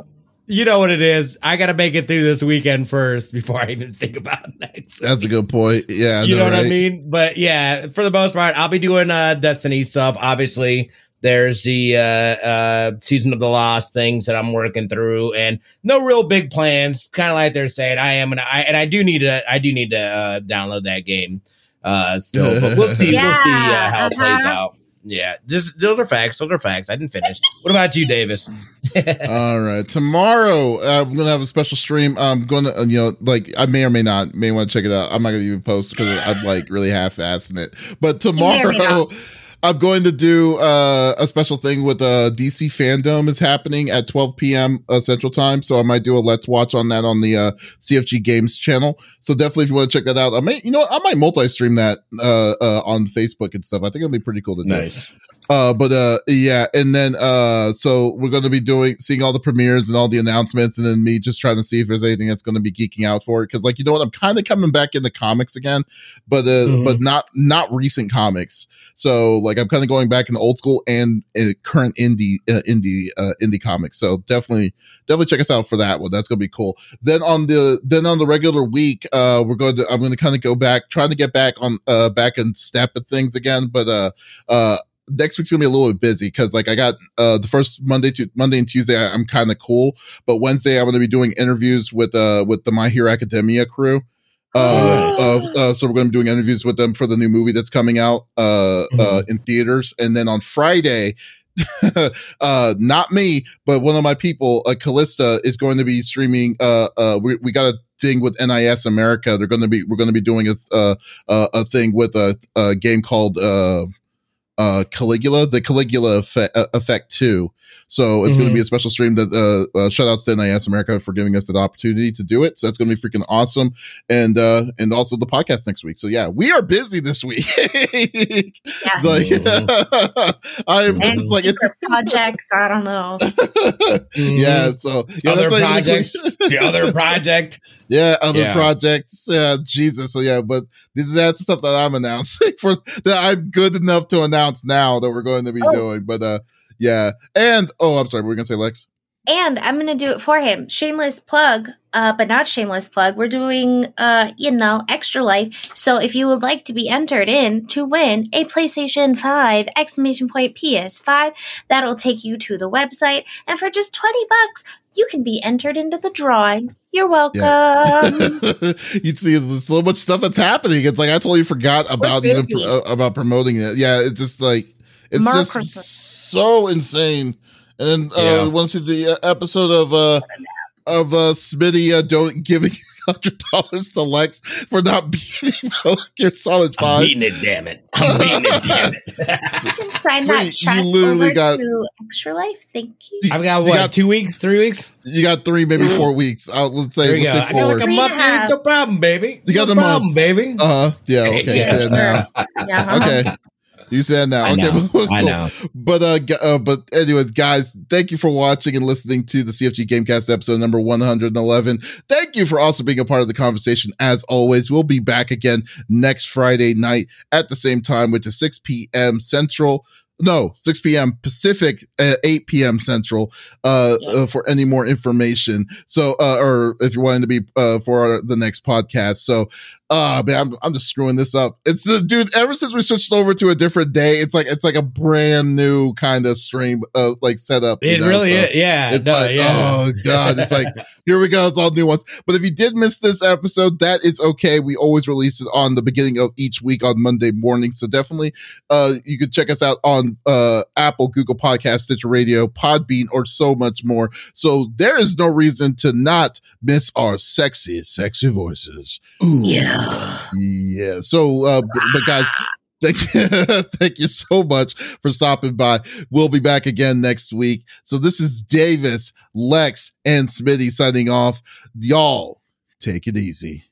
you know what it is. I got to make it through this weekend first before I even think about next. That's a good point. Yeah, you know, know right? what I mean. But yeah, for the most part, I'll be doing uh, Destiny stuff. Obviously, there's the uh, uh, season of the lost things that I'm working through, and no real big plans. Kind of like they're saying, I am, and I and I do need to, I do need to uh, download that game uh, still. But we'll see. yeah, we'll see uh, how uh-huh. it plays uh-huh. out. Yeah, this, those are facts. Those are facts. I didn't finish. what about you, Davies? All right. Tomorrow, uh, we're gonna have a special stream. I'm gonna, uh, you know, like I may or may not may want to check it out. I'm not gonna even post because I'm like really half-assing it. But tomorrow. I'm going to do uh, a special thing with uh, DC Fandom is happening at 12 p.m. Uh, Central Time, so I might do a Let's Watch on that on the uh, CFG Games channel. So definitely, if you want to check that out, I may, you know, I might multi-stream that uh, uh, on Facebook and stuff. I think it'll be pretty cool to do. Nice. Uh, but uh, yeah, and then uh, so we're going to be doing seeing all the premieres and all the announcements, and then me just trying to see if there's anything that's going to be geeking out for it. Because like you know what, I'm kind of coming back into comics again, but uh, mm-hmm. but not not recent comics. So like I'm kind of going back in the old school and uh, current indie uh, indie uh, indie comics. So definitely definitely check us out for that one. That's gonna be cool. Then on the then on the regular week, uh, we're going to I'm going to kind of go back, trying to get back on uh back and step at things again, but uh uh next week's gonna be a little bit busy because like I got uh the first Monday to Monday and Tuesday I, am kind of cool, but Wednesday I'm gonna be doing interviews with uh with the My Hero Academia crew. Uh, Nice. of, uh, so we're going to be doing interviews with them for the new movie that's coming out uh, uh, in theaters, and then on Friday, uh, not me, but one of my people, uh, Callista, is going to be streaming. Uh, uh, we, we got a thing with NIS America. They're going to be we're going to be doing a a thing with a, a game called uh, uh, Caligula, the Caligula effect, uh, effect two. So it's going to be a special stream that uh, uh shout outs to NIS America for giving us that opportunity to do it. So that's going to be freaking awesome. And uh and also the podcast next week. So yeah, we are busy this week. Yes. like I'm and it's like it's projects. I don't know. yeah, so yeah, other that's like- projects, the other project. yeah, other Yeah. projects. Yeah, Jesus. So yeah, but this- that's stuff that I'm announcing for that I'm good enough to announce now that we're going to be Oh. doing. But uh yeah. And oh I'm sorry, we are gonna say Lex. And I'm gonna do it for him. Shameless plug, uh, but not shameless plug. We're doing, uh, you know, extra life. So if you would like to be entered in to win a PlayStation 5 exclamation point PS5, that'll take you to the website. And for just 20 bucks, you can be entered into the drawing. You're welcome. You'd see there's so much stuff that's happening. It's like I totally forgot about busy. pro- about promoting it. Yeah, it's just like it's Merry just Christmas. So insane. And then uh Yeah. once you the uh, episode of uh of uh Smitty uh, don't giving hundred dollars to Lex for not beating Metal Gear Solid I'm Five. beating it, damn it. I'm beating it, damn it. you can sign Sweet, that you check literally over got- to Extra Life. Thank you. I've got You what, got- two weeks, three weeks? You got three, maybe four weeks. Uh, let's say There let's go. say I got like a Three month, and a half. dude. No problem, baby. You got no a month. baby. uh huh. Yeah. Okay. Yeah, you said now. Yeah. Okay. You said that. I Okay. know. but- I know. But uh, gu- uh, but anyways, guys, thank you for watching and listening to the CFG Gamecast episode number 111. Thank you for also being a part of the conversation. As always, we'll be back again next Friday night at the same time, which is 6 p.m. Central. No, 6 p.m. Pacific, uh, 8 p.m. Central, uh, Yeah. uh, for any more information. So, uh, or if you're wanting to be, uh, for our, the next podcast. So, uh, man, I'm, I'm just screwing this up. It's the dude, ever since we switched over to a different day, it's like, it's like a brand new kind of stream, uh, like setup. you It know? really So is. Yeah. It's no, like, yeah. oh God, it's like, here we go. It's all new ones. But if you did miss this episode, that is okay. We always release it on the beginning of each week on Monday morning. So definitely, uh, you can check us out on, uh, Apple, Google Podcast, Stitcher Radio, Podbean, or so much more. So there is no reason to not miss our sexy, sexy voices. Yeah. Yeah. So, uh, but guys, thank you, thank you so much for stopping by. We'll be back again next week. So this is Davies, Lex, and Smitty signing off. Y'all take it easy.